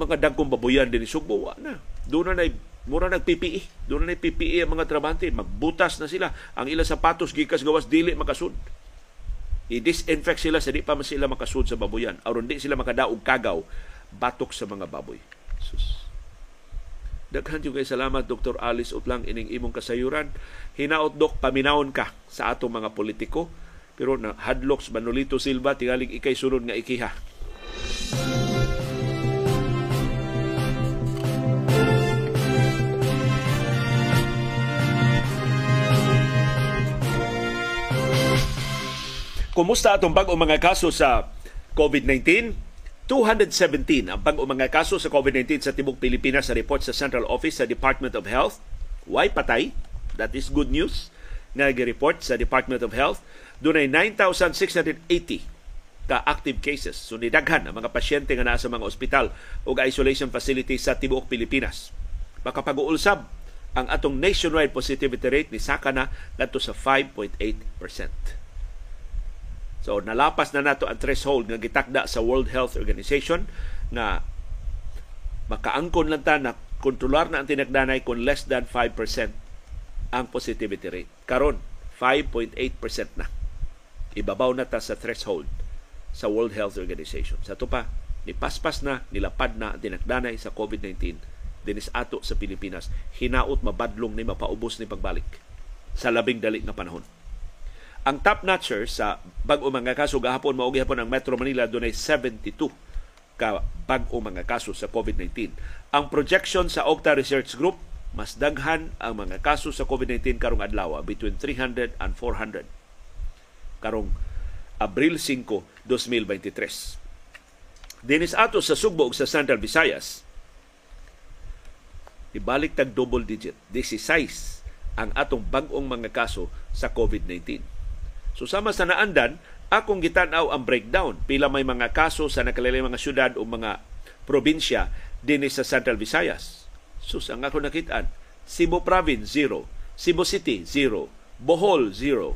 mga dagkong baboyan din Sugbo wa na. Doon na mura nag PPE. Doon na PPE ang mga trabante. Magbutas na sila. Ang ilang sapatos gikas gawas dili makasud. I-disinfect sila sa di pa man sila makasud sa baboyan. Aron di sila makadaog kagaw batok sa mga baboy. Sus. Daghan yung salamat Dr. Alice Utlang ining imong kasayuran. Hinaot dok paminawon ka sa atong mga politiko pero na hadlok sa Manolito Silva tingaling ikay sunod nga ikiha. Kumusta atong bag mga kaso sa COVID-19? 217 ang pag mga kaso sa COVID-19 sa tibok Pilipinas sa report sa Central Office sa Department of Health. Why patay? That is good news nga report sa Department of Health dunay 9,680 ka active cases. So nidaghan ang mga pasyente nga nasa mga ospital o isolation facility sa tibuok Pilipinas. Makapag-uulsab ang atong nationwide positivity rate ni saka na ngadto sa 5.8%. So nalapas na nato ang threshold nga gitakda sa World Health Organization na makaangkon lang ta na kontrolar na ang tinagdanay kung less than 5% ang positivity rate. Karon 5.8% na. Ibabaw na ta sa threshold sa World Health Organization. Sa to pa, nipaspas na, nilapad na ang tinagdanay sa COVID-19 dinis ato sa Pilipinas. Hinaot mabadlong ni mapaubos ni pagbalik sa labing dali nga panahon. Ang top notcher sa bag-o mga kaso gahapon mao gihapon ang Metro Manila dunay 72 ka bag-o mga kaso sa COVID-19. Ang projection sa Octa Research Group mas daghan ang mga kaso sa COVID-19 karong adlaw between 300 and 400 karong Abril 5, 2023. Dinis ato sa Sugbo ug sa Central Visayas, ibalik tag double digit, 16 ang atong bag-ong mga kaso sa COVID-19. So sama sa naandan, akong gitanaw ang breakdown pila may mga kaso sa nakalalim mga syudad o mga probinsya din sa Central Visayas. Sus, ang ako nakitaan, Cebu Province, 0. Cebu City, 0. Bohol, 0.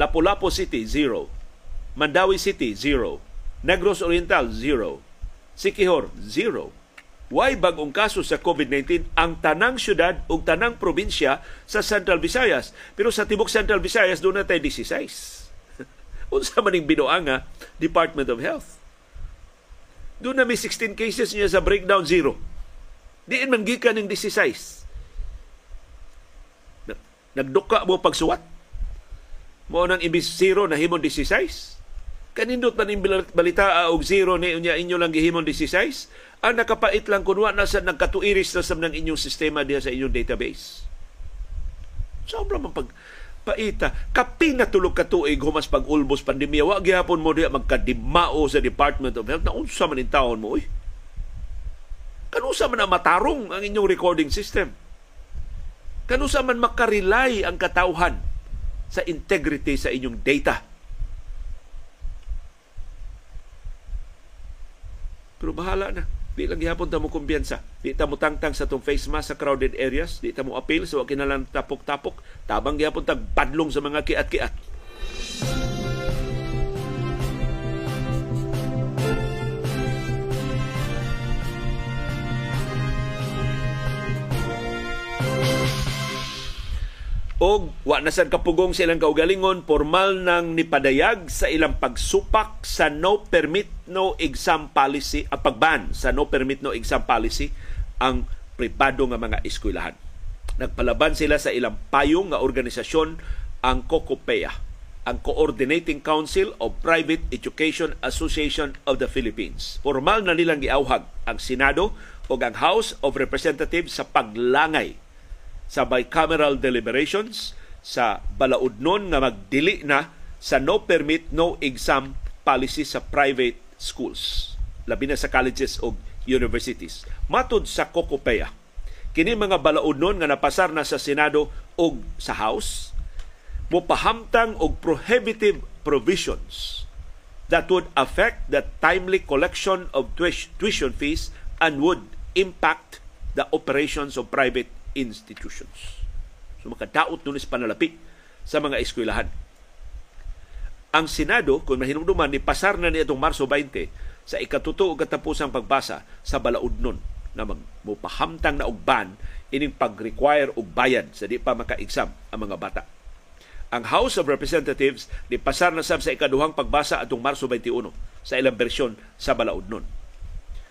Lapu-Lapu City, 0. Mandawi City, 0. Negros Oriental, 0. Sikihor, 0. Why bagong kaso sa COVID-19 ang tanang syudad ug tanang probinsya sa Central Visayas. Pero sa tibok Central Visayas doon na tayo 16. [LAUGHS] Unsa man ning binuanga Department of Health. Doon na may 16 cases niya sa breakdown zero. Diin man gikan ng 16. Nagduka mo pagsuwat. Mo nang ibis zero na himon 16. Kanindot man balita og zero ni unya inyo lang gihimon 16 ang nakapait lang kunwa na sa nagkatuiris na sa ng inyong sistema diha sa inyong database. Sobra man pag paita. Kapi na tulog ka tuig humas pag ulbos pandemya. Wa gihapon mo diya magkadimao sa Department of Health. Na unsa man in taon mo eh. Kanusa man na matarong ang inyong recording system. Kanusa man makarely ang katauhan sa integrity sa inyong data. Pero bahala na. Di lang gihapon ta mo kumbiyansa. Di ta mo tangtang sa tong face mask sa crowded areas. Di ta mo appeal so, kinalang tapok-tapok. Tabang gihapon ta padlong sa mga kiat-kiat. Og wa na sad kapugong sa ilang kaugalingon formal nang nipadayag sa ilang pagsupak sa no permit no exam policy ang pagban sa no permit no exam policy ang pribado nga mga eskwelahan nagpalaban sila sa ilang payong nga organisasyon ang COCOPEA ang Coordinating Council of Private Education Association of the Philippines. Formal na nilang giawhag ang Senado o ang House of Representatives sa paglangay sa bicameral deliberations sa balaudnon nga magdili na sa no permit no exam policy sa private schools labi na sa colleges o universities. Matud sa COCOPEA kini mga balaudnon nga napasar na sa Senado o sa House mo pahamtang og prohibitive provisions that would affect the timely collection of tuition fees and would impact the operations of private institutions. So makadaot nun is panalapi sa mga eskwelahan. Ang Senado, kung mahinumduman, ni pasar na ni itong Marso 20 sa ikatuto o katapusang pagbasa sa balaod nun na magmupahamtang na og ining pag-require og bayad sa di pa maka-exam ang mga bata. Ang House of Representatives ni pasar na sab sa ikaduhang pagbasa atong Marso 21 sa ilang bersyon sa balaod nun.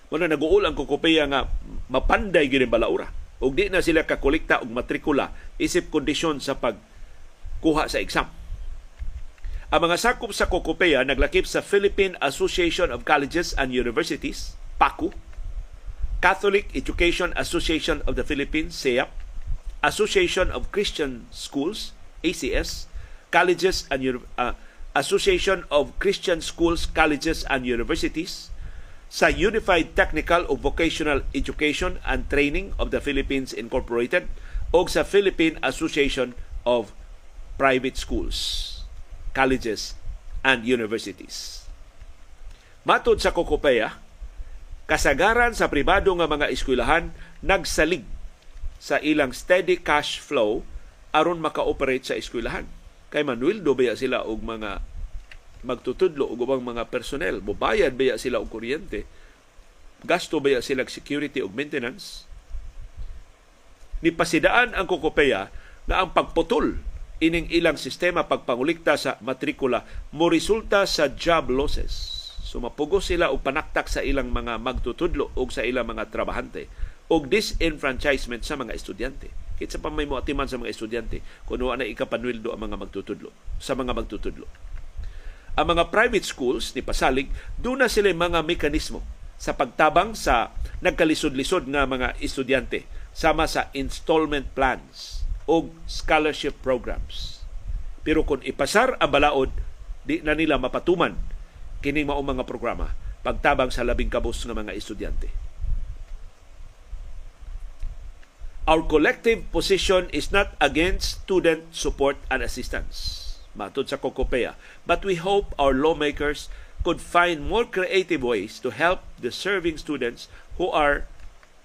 Muna naguul ang kukupiya nga mapanday gini balaura ug di na sila kakolekta og matrikula isip kondisyon sa pagkuha sa exam. Ang mga sakop sa Kokopea naglakip sa Philippine Association of Colleges and Universities, PACU, Catholic Education Association of the Philippines, SEAP, Association of Christian Schools, ACS, Colleges and uh, Association of Christian Schools, Colleges and Universities, sa Unified Technical o Vocational Education and Training of the Philippines Incorporated o sa Philippine Association of Private Schools, Colleges and Universities. Matod sa Kokopea, kasagaran sa pribado nga mga eskwelahan nagsalig sa ilang steady cash flow aron maka-operate sa eskwelahan. Kay Manuel do sila og mga magtutudlo og ubang mga personnel mobayad baya sila og kuryente Gasto ba sila security ug maintenance? Ni pasidaan ang Kokopeya na ang pagputol ining ilang sistema pagpangulikta sa matrikula mo resulta sa job losses. So mapugo sila og panaktak sa ilang mga magtutudlo o sa ilang mga trabahante og disenfranchisement sa mga estudyante. Kitsa pa may moatiman sa mga estudyante kung ano na ikapanwildo ang mga magtutudlo sa mga magtutudlo. Ang mga private schools ni pasalig doon na sila mga mekanismo sa pagtabang sa nagkalisod-lisod nga mga estudyante sama sa installment plans o scholarship programs. Pero kung ipasar ang balaod, di na nila mapatuman kining mao mga programa pagtabang sa labing kabus nga mga estudyante. Our collective position is not against student support and assistance. Matod sa Kokopea. But we hope our lawmakers could find more creative ways to help the serving students who are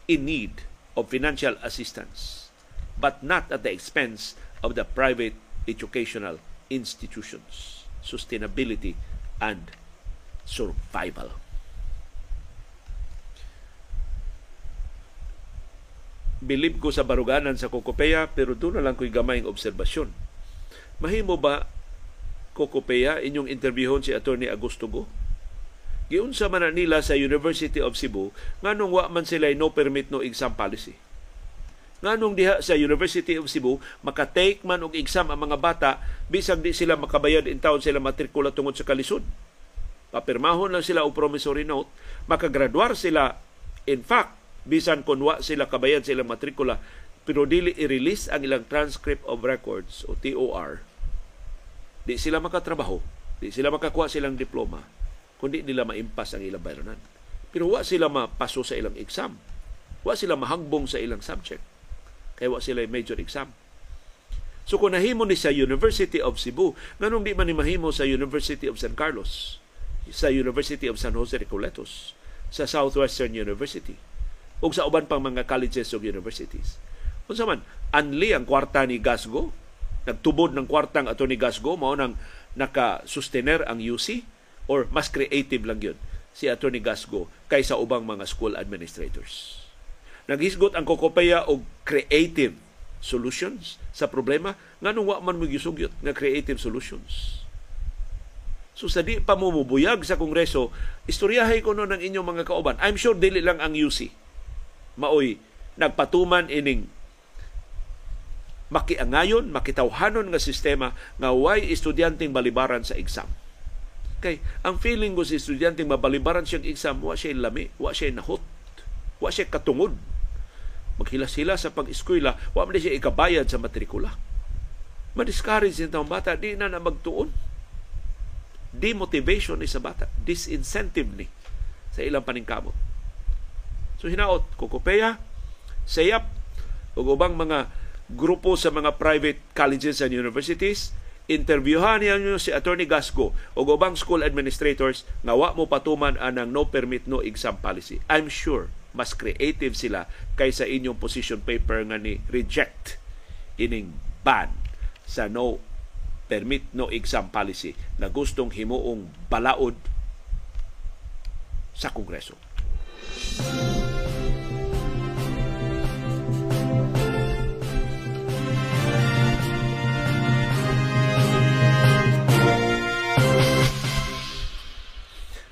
in need of financial assistance, but not at the expense of the private educational institutions. Sustainability and survival. Bilib ko sa baruganan sa Kokopeya pero doon na lang ko'y gamayng obserbasyon. Mahimo ba Kokopeya inyong interviewon si Attorney Augusto Go? Giunsa man nila sa University of Cebu nganong wa man sila no permit no exam policy. Nganong diha sa University of Cebu makatake man og exam ang mga bata bisag di sila makabayad in taon sila matrikula tungod sa kalisod. Papirmahon lang sila og promissory note, makagraduar sila in fact bisan kun wa sila kabayad sa ilang matrikula pero dili i-release ang ilang transcript of records o TOR di sila makatrabaho di sila makakuha silang diploma kundi nila maimpas ang ilang bayaran. Pero wa sila mapaso sa ilang exam. Wa sila mahangbong sa ilang subject. Kaya wa sila major exam. So kung nahimo ni sa University of Cebu, nganong di man ni mahimo sa University of San Carlos, sa University of San Jose Recoletos, sa Southwestern University, ug sa uban pang mga colleges ug universities. Unsa man, anli ang kwarta ni Gasgo, nagtubod ng kwartang ato ni Gasgo mao nang naka-sustainer ang UC or mas creative lang yun si Attorney Gasgo kaysa ubang mga school administrators. Naghisgot ang Kokopeya og creative solutions sa problema nganong wa man mo gisugyot nga creative solutions. So sa di pa mo sa Kongreso, istoryahay ko no ng inyong mga kauban. I'm sure dili lang ang UC maoy nagpatuman ining makiangayon, makitawhanon nga sistema nga way estudyanteng balibaran sa exam. Kay ang feeling ko sa estudyanteng mabalibaran siyang exam, wa siya lami, wa siya nahot, wa siya katungod. Maghila-hila sa pag-eskwela, wa man siya ikabayad sa matrikula. Ma-discourage yung bata, di na na magtuon. Demotivation ni sa bata, disincentive ni sa ilang paningkamot So hinaot, Kukupeya, SAYAP, ug ubang mga grupo sa mga private colleges and universities, interviewhan niyo si Attorney Gasco o ubang school administrators nga wa mo patuman anang no permit no exam policy. I'm sure mas creative sila kaysa inyong position paper nga ni reject ining ban sa no permit no exam policy na gustong himuong balaod sa Kongreso.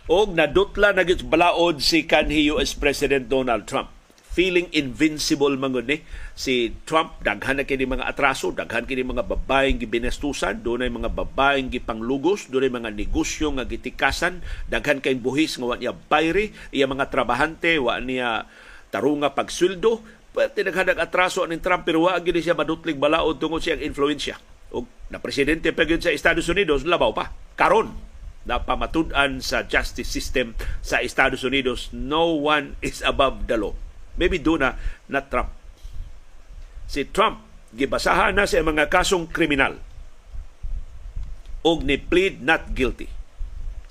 Og nadutla na balaod si kanhi US President Donald Trump. Feeling invincible mangod ni si Trump daghan na kini mga atraso, daghan kini mga babaeng gibinestusan, dunay mga babaeng gipanglugos, dunay mga negosyo nga gitikasan, daghan kay buhis nga wa niya bayri, iya mga trabahante wa niya tarunga pagsweldo, pati daghan atraso ni Trump pero wa gid siya madutlig balaod tungod siyang influensya. Og na presidente pa sa Estados Unidos labaw pa. Karon na pamatud-an sa justice system sa Estados Unidos, no one is above the law. Maybe do na na Trump. Si Trump, gibasahan na sa mga kasong kriminal. Og ni plead not guilty.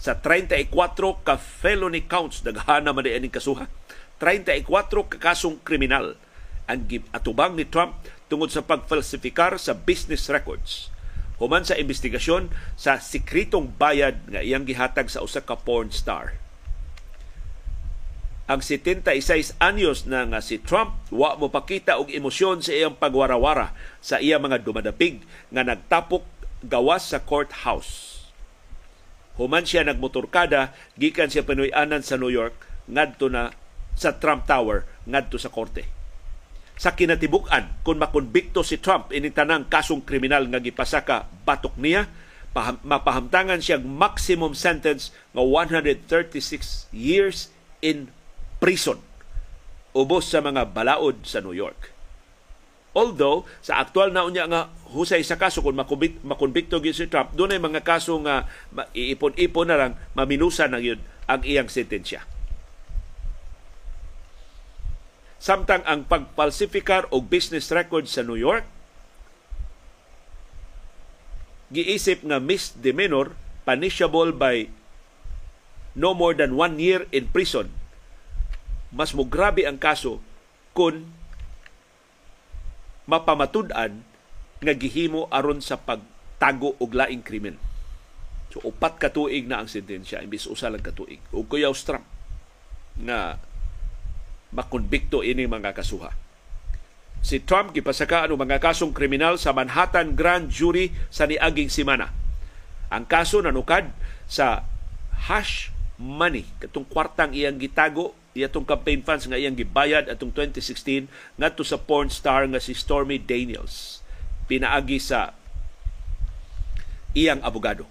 Sa 34 ka felony counts daghana man dianing kasuhan 34 ka kasong kriminal. Ang atubang ni Trump tungod sa pagfalsifikar sa business records human sa investigasyon sa sikritong bayad nga iyang gihatag sa usa ka porn star. ang 76 anyos na nga si Trump wa mo pakita og emosyon sa iyang pagwarawara sa iya mga dumadapig nga nagtapok gawas sa courthouse. Human siya nagmotorkada gikan siya Pinoy-anan sa New York ngadto na sa Trump Tower ngadto sa korte. Sa kinatibuk-an kung makonbikto si Trump ini tanang kasong kriminal nga gipasaka batok niya mapahamtangan siyang maximum sentence nga 136 years in prison ubos sa mga balaod sa New York. Although, sa aktual na unya nga husay sa kaso kung makonbikto gyud si Trump, doon ay mga kaso nga iipon-ipon na lang, maminusa na yun ang iyang sentensya. Samtang ang pagpalsifikar og business record sa New York, giisip nga misdemeanor punishable by no more than one year in prison mas mo grabe ang kaso kung mapamatud-an nga gihimo aron sa pagtago og laing krimen. So upat ka tuig na ang sentensya imbis usa lang ka tuig. Ug kuyaw Trump na makonbikto ini mga kasuha. Si Trump gipasakaan og mga kasong kriminal sa Manhattan Grand Jury sa niaging semana. Ang kaso nanukad sa hash money, katong kwartang iyang gitago iyatong campaign funds nga iyang gibayad atong 2016 ngadto sa porn star nga si Stormy Daniels pinaagi sa iyang abogado.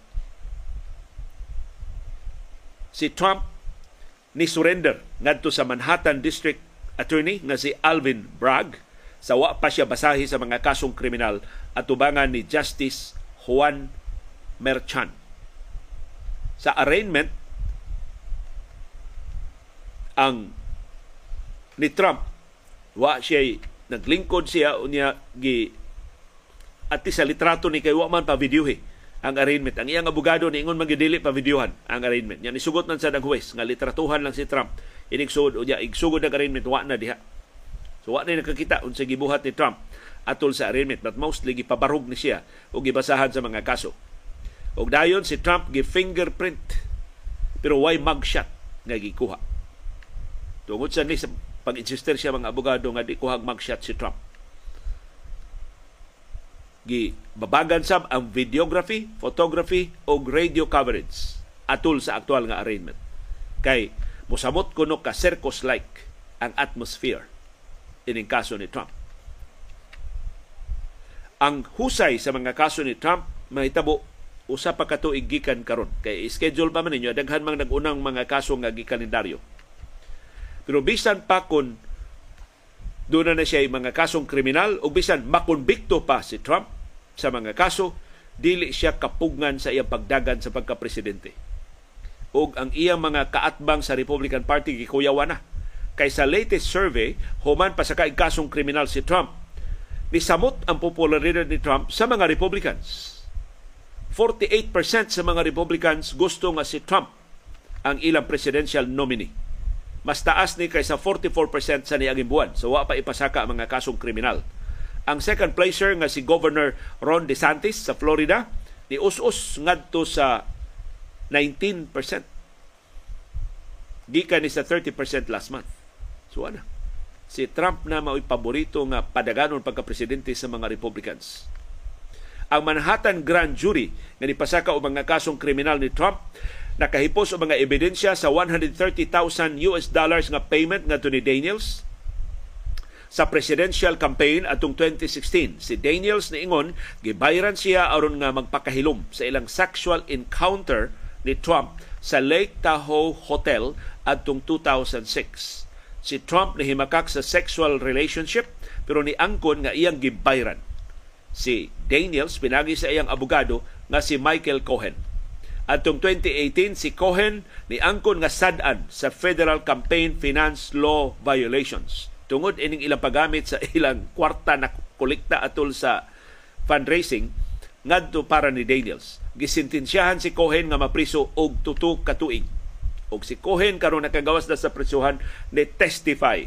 Si Trump ni surrender ngadto sa Manhattan District Attorney nga si Alvin Bragg. Sa wa pa siya basahi sa mga kasong kriminal. At tubangan ni Justice Juan Merchan. Sa arraignment ang ni Trump wa siya naglingkod siya unya gi at sa litrato ni kay wa man pa videohe ang arraignment. Ang iyang abogado ni ingon magidili pa videohan ang arraignment. Yan isugot man sa daghuwes nga litratuhan lang si Trump. Inig sugod unya igsugod ang arraignment wa na diha. So wa na nakakita unsa gibuhat ni Trump atol sa arraignment but mostly gipabarog ni siya o gibasahan sa mga kaso. Og dayon si Trump gi fingerprint pero why mugshot nga gikuha Tungod sa ni pag-insister siya mga abogado nga di kuhag mag-shot si Trump. Gi babagan sab ang videography, photography o radio coverage atul sa aktual nga arraignment. Kay musamot kuno ka circus like ang atmosphere ining kaso ni Trump. Ang husay sa mga kaso ni Trump mahitabo usa pa ka tuig gikan karon kay schedule pa man ninyo daghan mang nagunang mga kaso nga gikalendaryo pero bisan pa kung doon na siya mga kasong kriminal o bisan makonbikto pa si Trump sa mga kaso, dili siya kapugngan sa iyang pagdagan sa pagkapresidente. O ang iyang mga kaatbang sa Republican Party gikuyawan na. Kay sa latest survey, human pa sa kasong kriminal si Trump, nisamot ang popularidad ni Trump sa mga Republicans. 48% sa mga Republicans gusto nga si Trump ang ilang presidential nominee mas taas ni kaysa 44% sa niaging buwan. So wa pa ipasaka ang mga kasong kriminal. Ang second placer nga si Governor Ron DeSantis sa Florida ni us-us ngadto sa 19%. Gikan ni sa 30% last month. So ana. Si Trump na mao'y paborito nga padaganon pagka-presidente sa mga Republicans. Ang Manhattan Grand Jury nga nipasaka og mga kasong kriminal ni Trump nakahipos ang mga ebidensya sa 130,000 US dollars nga payment nga ni Daniels sa presidential campaign atong 2016. Si Daniels ni ingon gibayran siya aron nga magpakahilom sa ilang sexual encounter ni Trump sa Lake Tahoe Hotel atong 2006. Si Trump nahimakak sa sexual relationship pero ni angkon nga iyang gibayran. Si Daniels pinagi sa iyang abogado nga si Michael Cohen Atong 2018 si Cohen ni angkon nga sad-an sa Federal Campaign Finance Law violations. Tungod ining ilang paggamit sa [LAUGHS] ilang kwarta na kolekta atol sa fundraising ngadto para ni Daniels. Gisintensyahan si Cohen nga mapriso og tuto ka tuig. Og si Cohen karon nakagawas na sa prisuhan ni testify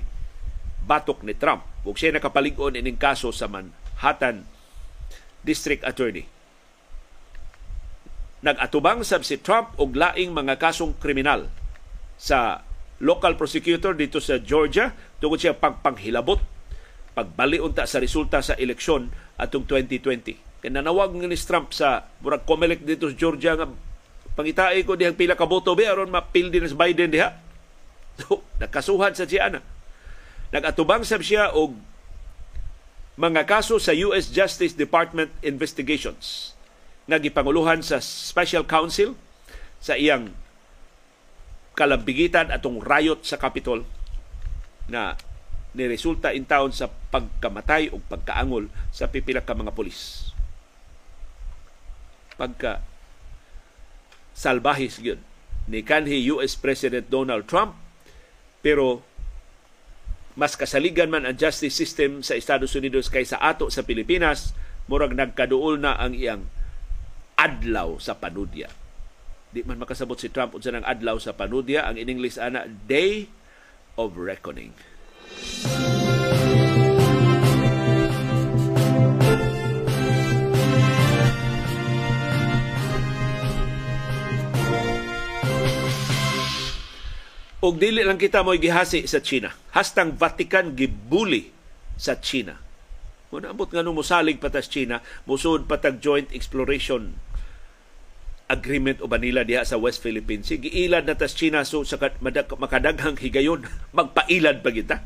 batok ni Trump. Ug siya nakapalig-on ining kaso sa Manhattan District Attorney Nagatubang sab si Trump og laing mga kasong kriminal sa local prosecutor dito sa Georgia tungod siya pagpanghilabot pagbaliunta sa resulta sa eleksyon atong 2020. Kaya nanawag ni Trump sa murag Comelec dito sa Georgia nga pangitaay ko dihang pila ka boto ba aron mapildi sa Biden diha. [LAUGHS] So, nakasuhan sa siya na. Nagatubang sab siya og mga kaso sa US Justice Department investigations nga gipanguluhan sa Special Counsel sa iyang kalambigitan atong riot sa Capitol na niresulta in town sa pagkamatay o pagkaangol sa pipila ka mga pulis. Pagka salbahis yun ni kanhi US President Donald Trump pero mas kasaligan man ang justice system sa Estados Unidos kaysa ato sa Pilipinas, murag nagkaduol na ang iyang adlaw sa panudya di man makasabot si Trump unsa nang adlaw sa panudya ang in English ana day of reckoning Og dili lang kita mo'y gihasi sa China. Hastang Vatican gibuli sa China. Kung naabot nga nung musalig patas China, musud patag joint exploration agreement o Manila diha sa West Philippines. Sige, ilad na tas China so sa makadaghang higayon, [LAUGHS] magpailad pa kita.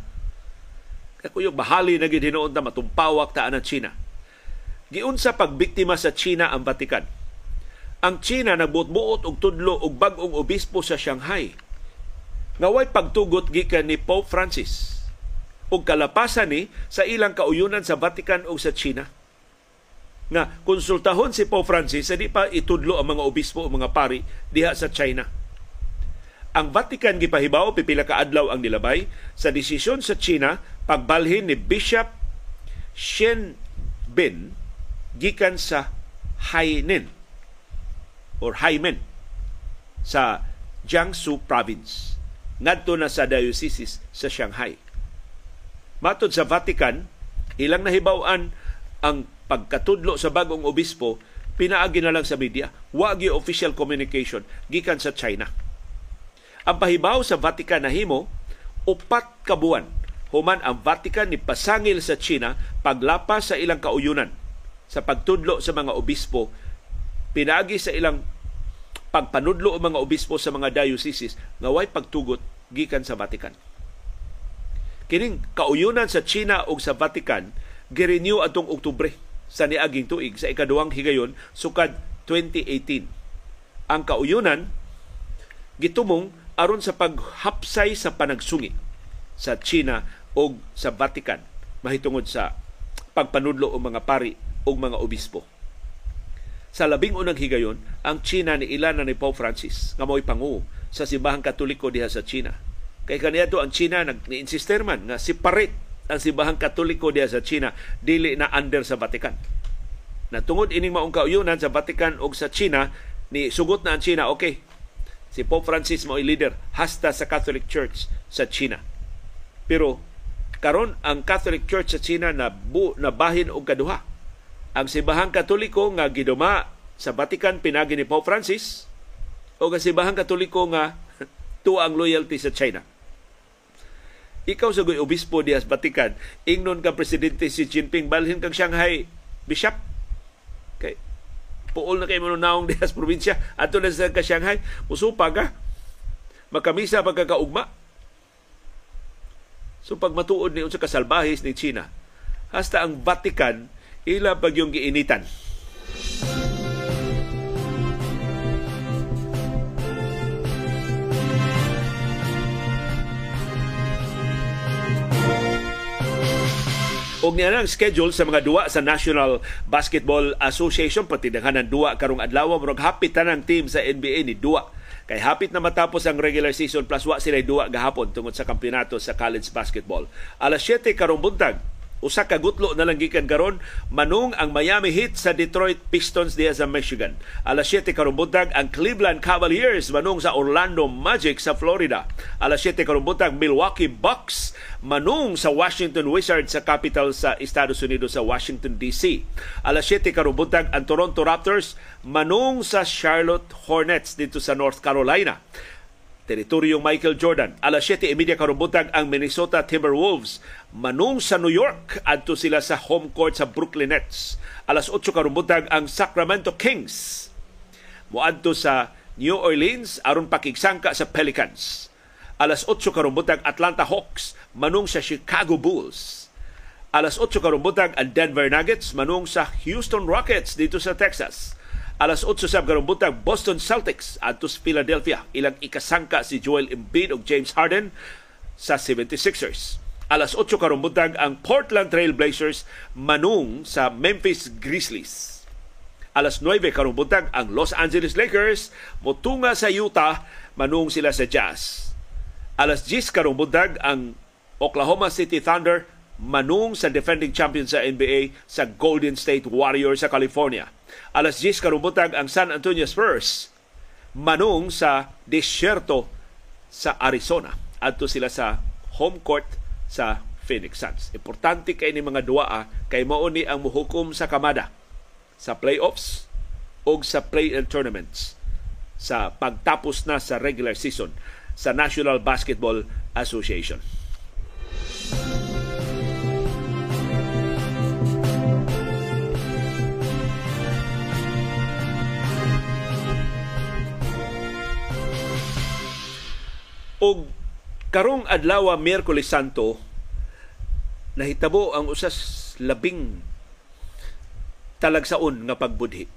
Ako yung bahali na gidinoon ta matumpawak ta ang China. Giun sa pagbiktima sa China ang Vatican. Ang China nagbuot-buot og tudlo og bag-ong obispo sa Shanghai. Ngaway pagtugot gikan ni Pope Francis ug kalapasan ni sa ilang kauyunan sa Vatican o sa China nga konsultahon si Pope Francis sa di pa itudlo ang mga obispo o mga pari diha sa China. Ang Vatican gipahibaw pipila ka adlaw ang nilabay sa desisyon sa China pagbalhin ni Bishop Shen Bin gikan sa Hainan or Haimen sa Jiangsu province ngadto na sa diocese sa Shanghai. Matod sa Vatican, ilang nahibaw-an ang pagkatudlo sa bagong obispo pinaagi na lang sa media. Wa official communication gikan sa China. Ang pahibaw sa Vatican na himo upat ka buwan. Human ang Vatican ni pasangil sa China paglapas sa ilang kauyunan sa pagtudlo sa mga obispo pinaagi sa ilang pagpanudlo ang mga obispo sa mga dioceses nga way pagtugot gikan sa Vatican. Kining kauyunan sa China ug sa Vatican girenew atong Oktubre sa niaging tuig sa ikaduhang higayon sukad 2018. Ang kauyunan gitumong aron sa paghapsay sa panagsungi sa China o sa Vatican mahitungod sa pagpanudlo o mga pari o mga obispo. Sa labing unang higayon, ang China ni ilan na ni Pope Francis nga mo'y pangu sa simbahang katoliko diha sa China. Kay kaniya ang China nag ni-insister man nga separate ang simbahang katoliko diya sa China dili na under sa Vatican. Natungod ining maong kauyunan sa Vatican o sa China ni sugot na ang China okay. Si Pope Francis mo leader hasta sa Catholic Church sa China. Pero karon ang Catholic Church sa China na bu, na bahin og kaduha. Ang simbahang katoliko nga giduma sa Vatican pinagi ni Pope Francis o ang simbahang katoliko nga [LAUGHS] tuang loyalty sa China ikaw sa goy obispo dias Vatican, ingnon ka presidente si Jinping balhin kang Shanghai bishop. Kay puol na kay mo naong [LAUGHS] dias probinsya ato na sa ka Shanghai, musupa ka. Makamisa pagkakaugma. So pag matuod ni unsa kasalbahis ni China, hasta ang Vatican ila pag yung giinitan. Og niya ang schedule sa mga duwa sa National Basketball Association pati ng duwa karong adlaw murag hapit tanang team sa NBA ni duwa kay hapit na matapos ang regular season plus wa sila duwa gahapon tungod sa kampeonato sa college basketball. Alas 7 karong buntag usa ka gutlo na lang gikan karon manung ang Miami Heat sa Detroit Pistons diya sa Michigan. Alas 7 karong buntag ang Cleveland Cavaliers manung sa Orlando Magic sa Florida. Alas 7 karong buntag Milwaukee Bucks manung sa Washington Wizards sa capital sa Estados Unidos sa Washington DC. Alas 7 karong buntag ang Toronto Raptors manung sa Charlotte Hornets dito sa North Carolina teritoryong Michael Jordan. Alas 7.30 karumbutag ang Minnesota Timberwolves. Manung sa New York, adto sila sa home court sa Brooklyn Nets. Alas 8 karumbutag ang Sacramento Kings. Muadto sa New Orleans aron pakigsangka sa Pelicans. Alas 8 karumbutag Atlanta Hawks manung sa Chicago Bulls. Alas 8 karumbutag ang Denver Nuggets manung sa Houston Rockets dito sa Texas. Alas 8 sa karumbutag Boston Celtics adto sa Philadelphia. Ilang ikasangka si Joel Embiid ug James Harden sa 76ers. Alas 8 karumbutag ang Portland Trail Blazers manung sa Memphis Grizzlies. Alas 9 karumbutag ang Los Angeles Lakers motunga sa Utah manung sila sa Jazz. Alas 10 karumbutag ang Oklahoma City Thunder manung sa defending champion sa NBA sa Golden State Warriors sa California alas 10 karubutag ang San Antonio Spurs manung sa disyerto sa Arizona. Adto sila sa home court sa Phoenix Suns. Importante kay ni mga duwa kay mao ni ang muhukom sa kamada sa playoffs o sa play-in tournaments sa pagtapos na sa regular season sa National Basketball Association. Og karong adlaw Miyerkules Santo nahitabo ang usas labing talagsaon nga pagbudhi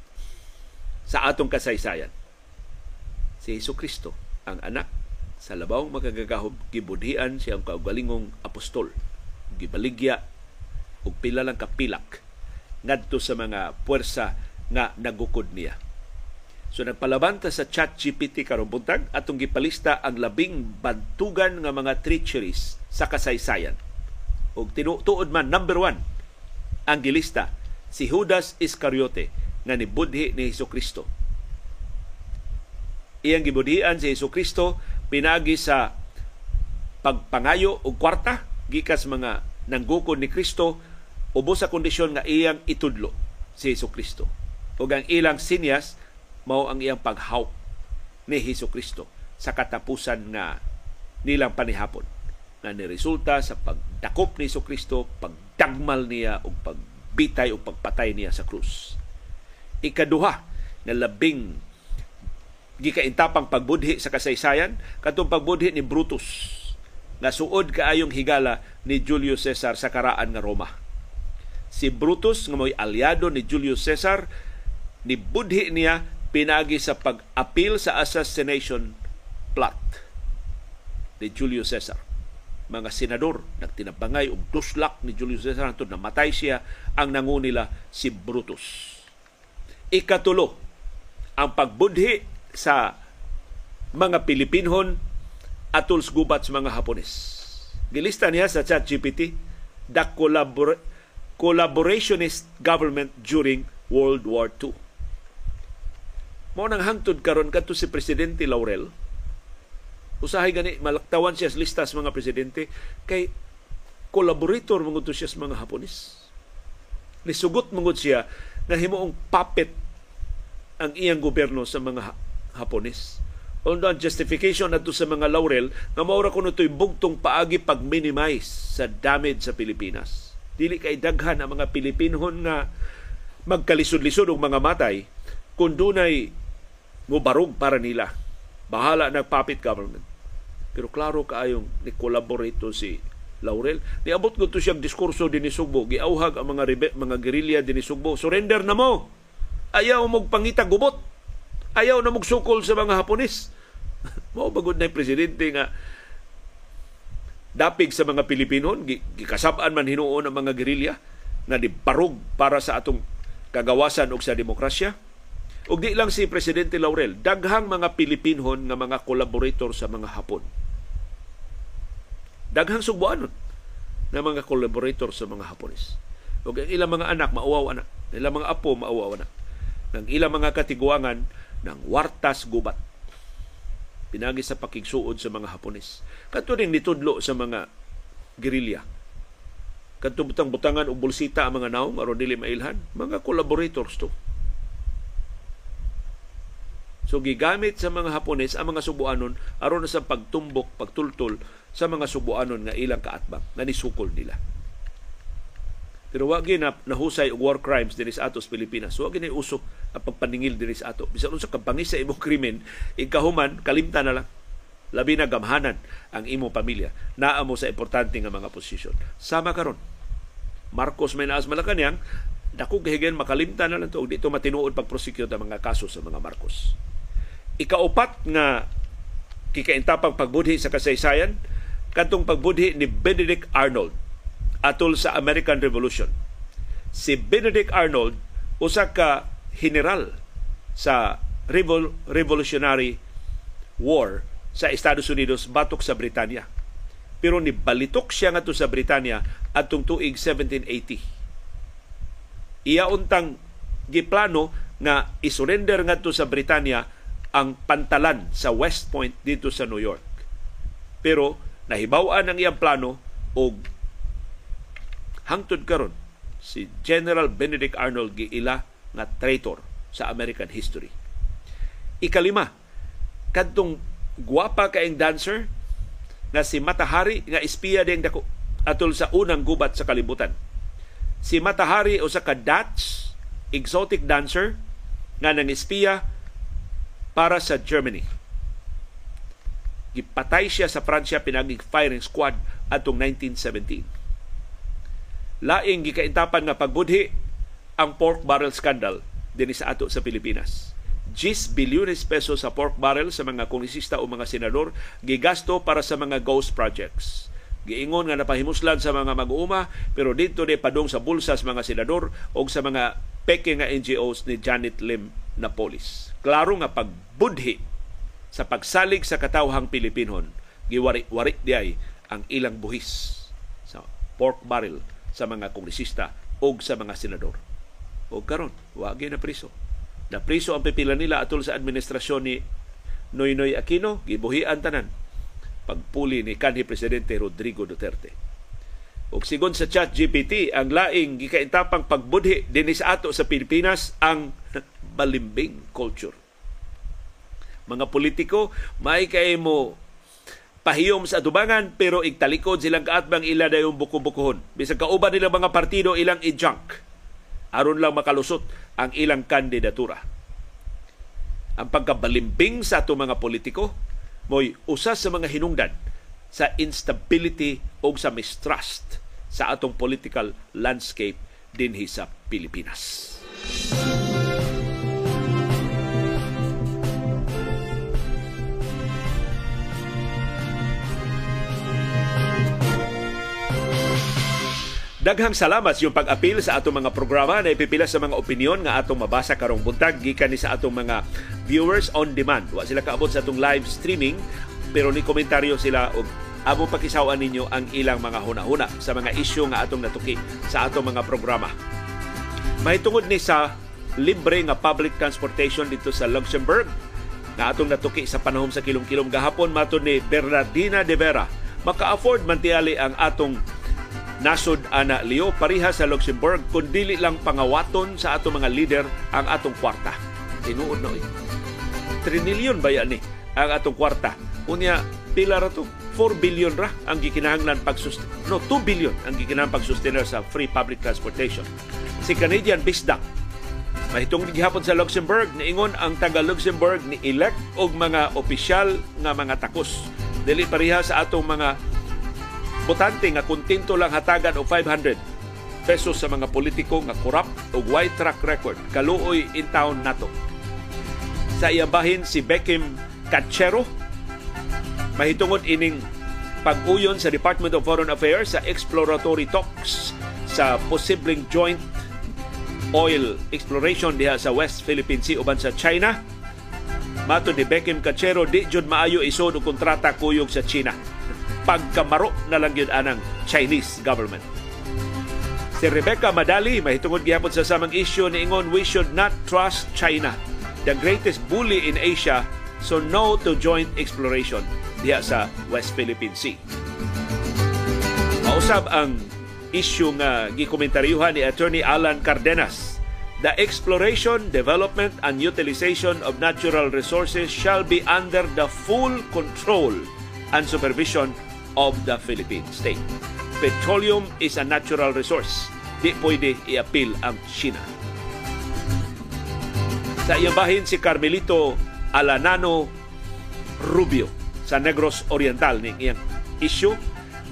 sa atong kasaysayan. Si Hesus Kristo, ang anak sa labawng magagagahob gibudhian siyang kaugalingong apostol. Gibaligya og pila lang kapilak ngadto sa mga puwersa nga nagukod niya So nagpalabanta sa chat GPT karong buntag atong gipalista ang labing bantugan nga mga treacheries sa kasaysayan. Og tinuod man number one ang gilista si Judas Iscariote nga nibudhi ni Hesus Kristo. Iyang gibudhian si Hesus Kristo pinagi sa pagpangayo og kwarta gikas mga nanggukod ni Kristo ubos sa kondisyon nga iyang itudlo si Hesus Kristo. Ug ang ilang sinyas mao ang iyang paghawk ni Hesus Kristo sa katapusan nga nilang panihapon na niresulta sa pagdakop ni Hesus Kristo, pagdagmal niya o pagbitay o pagpatay niya sa krus. Ikaduha na labing gikaintapang pagbudhi sa kasaysayan katong pagbudhi ni Brutus nga suod kaayong higala ni Julius Caesar sa karaan nga Roma. Si Brutus nga mo'y aliado ni Julius Caesar ni budhi niya pinagi sa pag-appeal sa assassination plot ni Julius Caesar. Mga senador nagtinabangay og duslak ni Julius Caesar hangtod namatay siya ang nangunila si Brutus. Ikatulo, ang pagbudhi sa mga Pilipinhon atol gubat sa mga Hapones. Gilista niya sa ChatGPT the collabor- collaborationist government during World War II mo nang hangtod karon kadto si presidente Laurel. Usahay gani malaktawan siya sa listas mga presidente kay collaborator mangud siya sa mga Hapones nisugot mangud siya nga himuong puppet ang iyang gobyerno sa mga Hapones Although ang justification nato sa mga laurel nga maura kuno to'y bugtong paagi pag-minimize sa damage sa Pilipinas. Dili kay daghan ang mga Pilipinhon nga magkalisod-lisod og mga matay kung dunay mo barog para nila. Bahala ng puppet government. Pero klaro kaayong ni collaborate si Laurel. Niabot ko to siyang diskurso din ni Sugbo. Giauhag ang mga rebe, mga gerilya din ni Sugbo. Surrender na mo. Ayaw mong pangita gubot. Ayaw na sukol sa mga Haponis. [LAUGHS] Mao bagod na presidente nga dapig sa mga Pilipino, gikasab-an man hinuon ang mga gerilya na di parog para sa atong kagawasan og sa demokrasya Ug di lang si Presidente Laurel, daghang mga Pilipinhon nga mga collaborator sa mga Hapon. Daghang sugbuanon na mga collaborator sa mga Hapones. Ug ang ilang mga anak mauwaw na, ilang mga apo mauwaw na. Ng ilang mga katiguangan ng wartas gubat. Pinagi sa pakigsuod sa mga Hapones. Kadto ning nitudlo sa mga gerilya. Kadto butang-butangan og bulsita ang mga naong aron dili mailhan, mga collaborators to So gigamit sa mga Hapones ang mga Subuanon aron sa pagtumbok, pagtultol sa mga Subuanon nga ilang kaatbang nga nisukol nila. Pero wag na nahusay og war crimes dinhi sa atos Pilipinas. Wag gini usok ang pagpaningil dinhi sa ato. Bisan unsa kabangis sa imong krimen, ikahuman kalimtan na lang. Labi na gamhanan ang imong pamilya. Naa mo sa importante nga mga posisyon. Sama karon. Marcos may naas Malacanang, dako gahigen makalimtan na lang to dito matinuod pag prosecute ang mga kaso sa mga Marcos. Ikaupat nga kikaintapang pagbudhi sa kasaysayan kadtong pagbudhi ni Benedict Arnold atol sa American Revolution. Si Benedict Arnold usa ka general sa Revol- Revolutionary War sa Estados Unidos batok sa Britanya. Pero ni balitok siya ngadto sa Britanya atong tuig 1780. Iya untang giplano nga isurrender ngadto sa Britanya ang pantalan sa West Point dito sa New York. Pero nahibaw-an ang iyang plano og hangtod karon si General Benedict Arnold giila nga traitor sa American history. Ikalima, kadtong guwapa kaing dancer nga si Matahari nga espiya ding dako atol sa unang gubat sa kalibutan. Si Matahari o sa ka Dutch exotic dancer nga nang espiya para sa Germany. Gipatay siya sa Pransya pinagig firing squad atong 1917. Laing gikaintapan nga pagbudhi ang pork barrel scandal dinhi sa ato sa Pilipinas. 10 bilyones pesos sa pork barrel sa mga kongresista o mga senador gigasto para sa mga ghost projects. Giingon nga napahimuslan sa mga mag-uuma pero dito ni padong sa bulsa sa mga senador o sa mga peke nga NGOs ni Janet Lim Napolis. Klaro nga pagbudhi sa pagsalig sa katawhang Pilipinon, giwari-wari diay ang ilang buhis sa pork barrel sa mga kongresista o sa mga senador. O karon, wagi na priso. Na priso ang pipila nila atol sa administrasyon ni Noynoy Aquino, gibuhian tanan pagpuli ni kanhi presidente Rodrigo Duterte. Ug sigon sa chat GPT, ang laing gikaintapang pagbudhi dinhi sa ato sa Pilipinas ang balimbing culture. Mga politiko, may kay mo pahiyom sa atubangan pero igtalikod silang kaatbang ila dayong buko-bukohon. Bisag kauban nilang mga partido ilang i-junk aron lang makalusot ang ilang kandidatura. Ang pagkabalimbing sa ato mga politiko mo'y usa sa mga hinungdan sa instability o sa mistrust sa atong political landscape dinhi sa Pilipinas. Daghang salamat yung pag-apil sa atong mga programa na ipipila sa mga opinion nga atong mabasa karong buntag gikan ni sa atong mga viewers on demand. Wa sila kaabot sa atong live streaming pero ni komentaryo sila og amo pakisawan ninyo ang ilang mga hunahuna sa mga isyu nga atong natuki sa atong mga programa. Mahitungod ni sa libre nga public transportation dito sa Luxembourg nga atong natuki sa panahon sa kilom-kilom gahapon matud ni Bernardina de Vera maka-afford man tiyali ang atong nasod ana Leo pariha sa Luxembourg kun dili lang pangawaton sa ato mga leader ang atong kwarta. Tinuod na 3 trillion ba yan ni ang atong kwarta. Unya pila ra to 4 billion ra ang gikinahanglan pagsustain. No, 2 billion ang gikinahanglan pagsustain sa free public transportation. Si Canadian Bisdak Mahitong gihapon sa Luxembourg, niingon ang taga Luxembourg ni elect og mga opisyal nga mga takos. Dili pariha sa atong mga botante nga kontento lang hatagan og 500 pesos sa mga politiko nga corrupt o white track record kaluoy in town nato. Sa iyang bahin si Beckham Cachero mahitungod ining pag-uyon sa Department of Foreign Affairs sa exploratory talks sa posibleng joint oil exploration diha sa West Philippine Sea uban sa China. Mato ni Beckham Cachero di jud maayo isod og kontrata kuyog sa China pagkamaro na lang yun anang Chinese government. Si Rebecca Madali, mahitungod gihapon sa samang issue ni Ingon, we should not trust China, the greatest bully in Asia, so no to joint exploration diha sa West Philippine Sea. Mausab ang issue nga gikomentaryuhan ni Attorney Alan Cardenas The exploration, development, and utilization of natural resources shall be under the full control and supervision of the Philippine state. Petroleum is a natural resource. Di pwede i-appeal ang China. Sa iyang bahin si Carmelito Alanano Rubio sa Negros Oriental ning iyang issue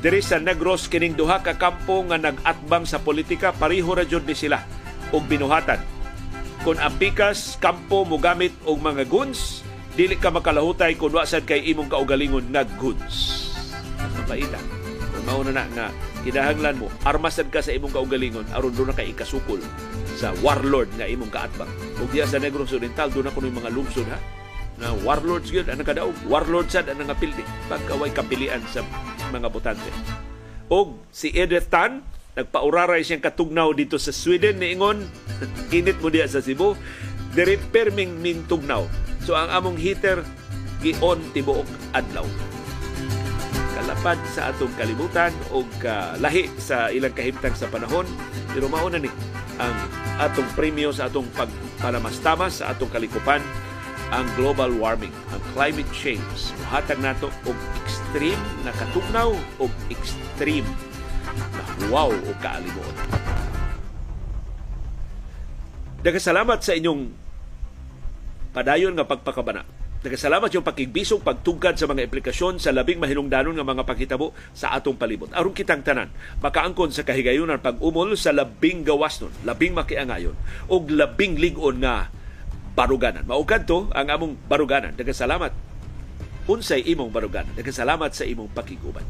diri sa Negros kining duha ka kampo nga nag-atbang sa politika pareho ra jud ni sila og binuhatan. Kung ang pikas kampo mo gamit og mga guns, dili ka makalahutay kung wasad kay imong kaugalingon nga guns. Mapaita. Kung mauna na nga kinahanglan mo, armasad ka sa imong kaugalingon aron doon na kay ikasukol sa warlord nga imong kaatbang. Ug diya sa Negros Oriental doon na kuno mga lungsod ha? Na warlords gyud ang nakadaog warlord sad ang nangapildi pagkaway kapilian sa mga botante. Og si Edith Tan nagpauraray siyang katugnaw dito sa Sweden niingon. [LAUGHS] Init mo diya sa Cebu. Diri perming min tugnaw so ang among heater gi-on tibuok adlaw kalapad sa atong kalibutan o uh, lahi sa ilang kahimtang sa panahon pero mauna ni ang atong premyo sa atong pagpalamastamas sa atong kalikupan ang global warming, ang climate change. Hatag nato og extreme na katugnaw o extreme na wow o kaalimuot. Dagasalamat sa inyong padayon nga pagpakabana. Nagasalamat yung pakigbisong pagtugkad sa mga implikasyon sa labing mahinungdanon nga mga paghitabo sa atong palibot. Aron kitang tanan, makaangkon sa kahigayunan pag-umol sa labing gawas nun, labing makiangayon, o labing ligon nga baruganan. Maugad to ang among baruganan. Daghang salamat. Unsay imong baruganan. Daghang salamat sa imong pakiguban.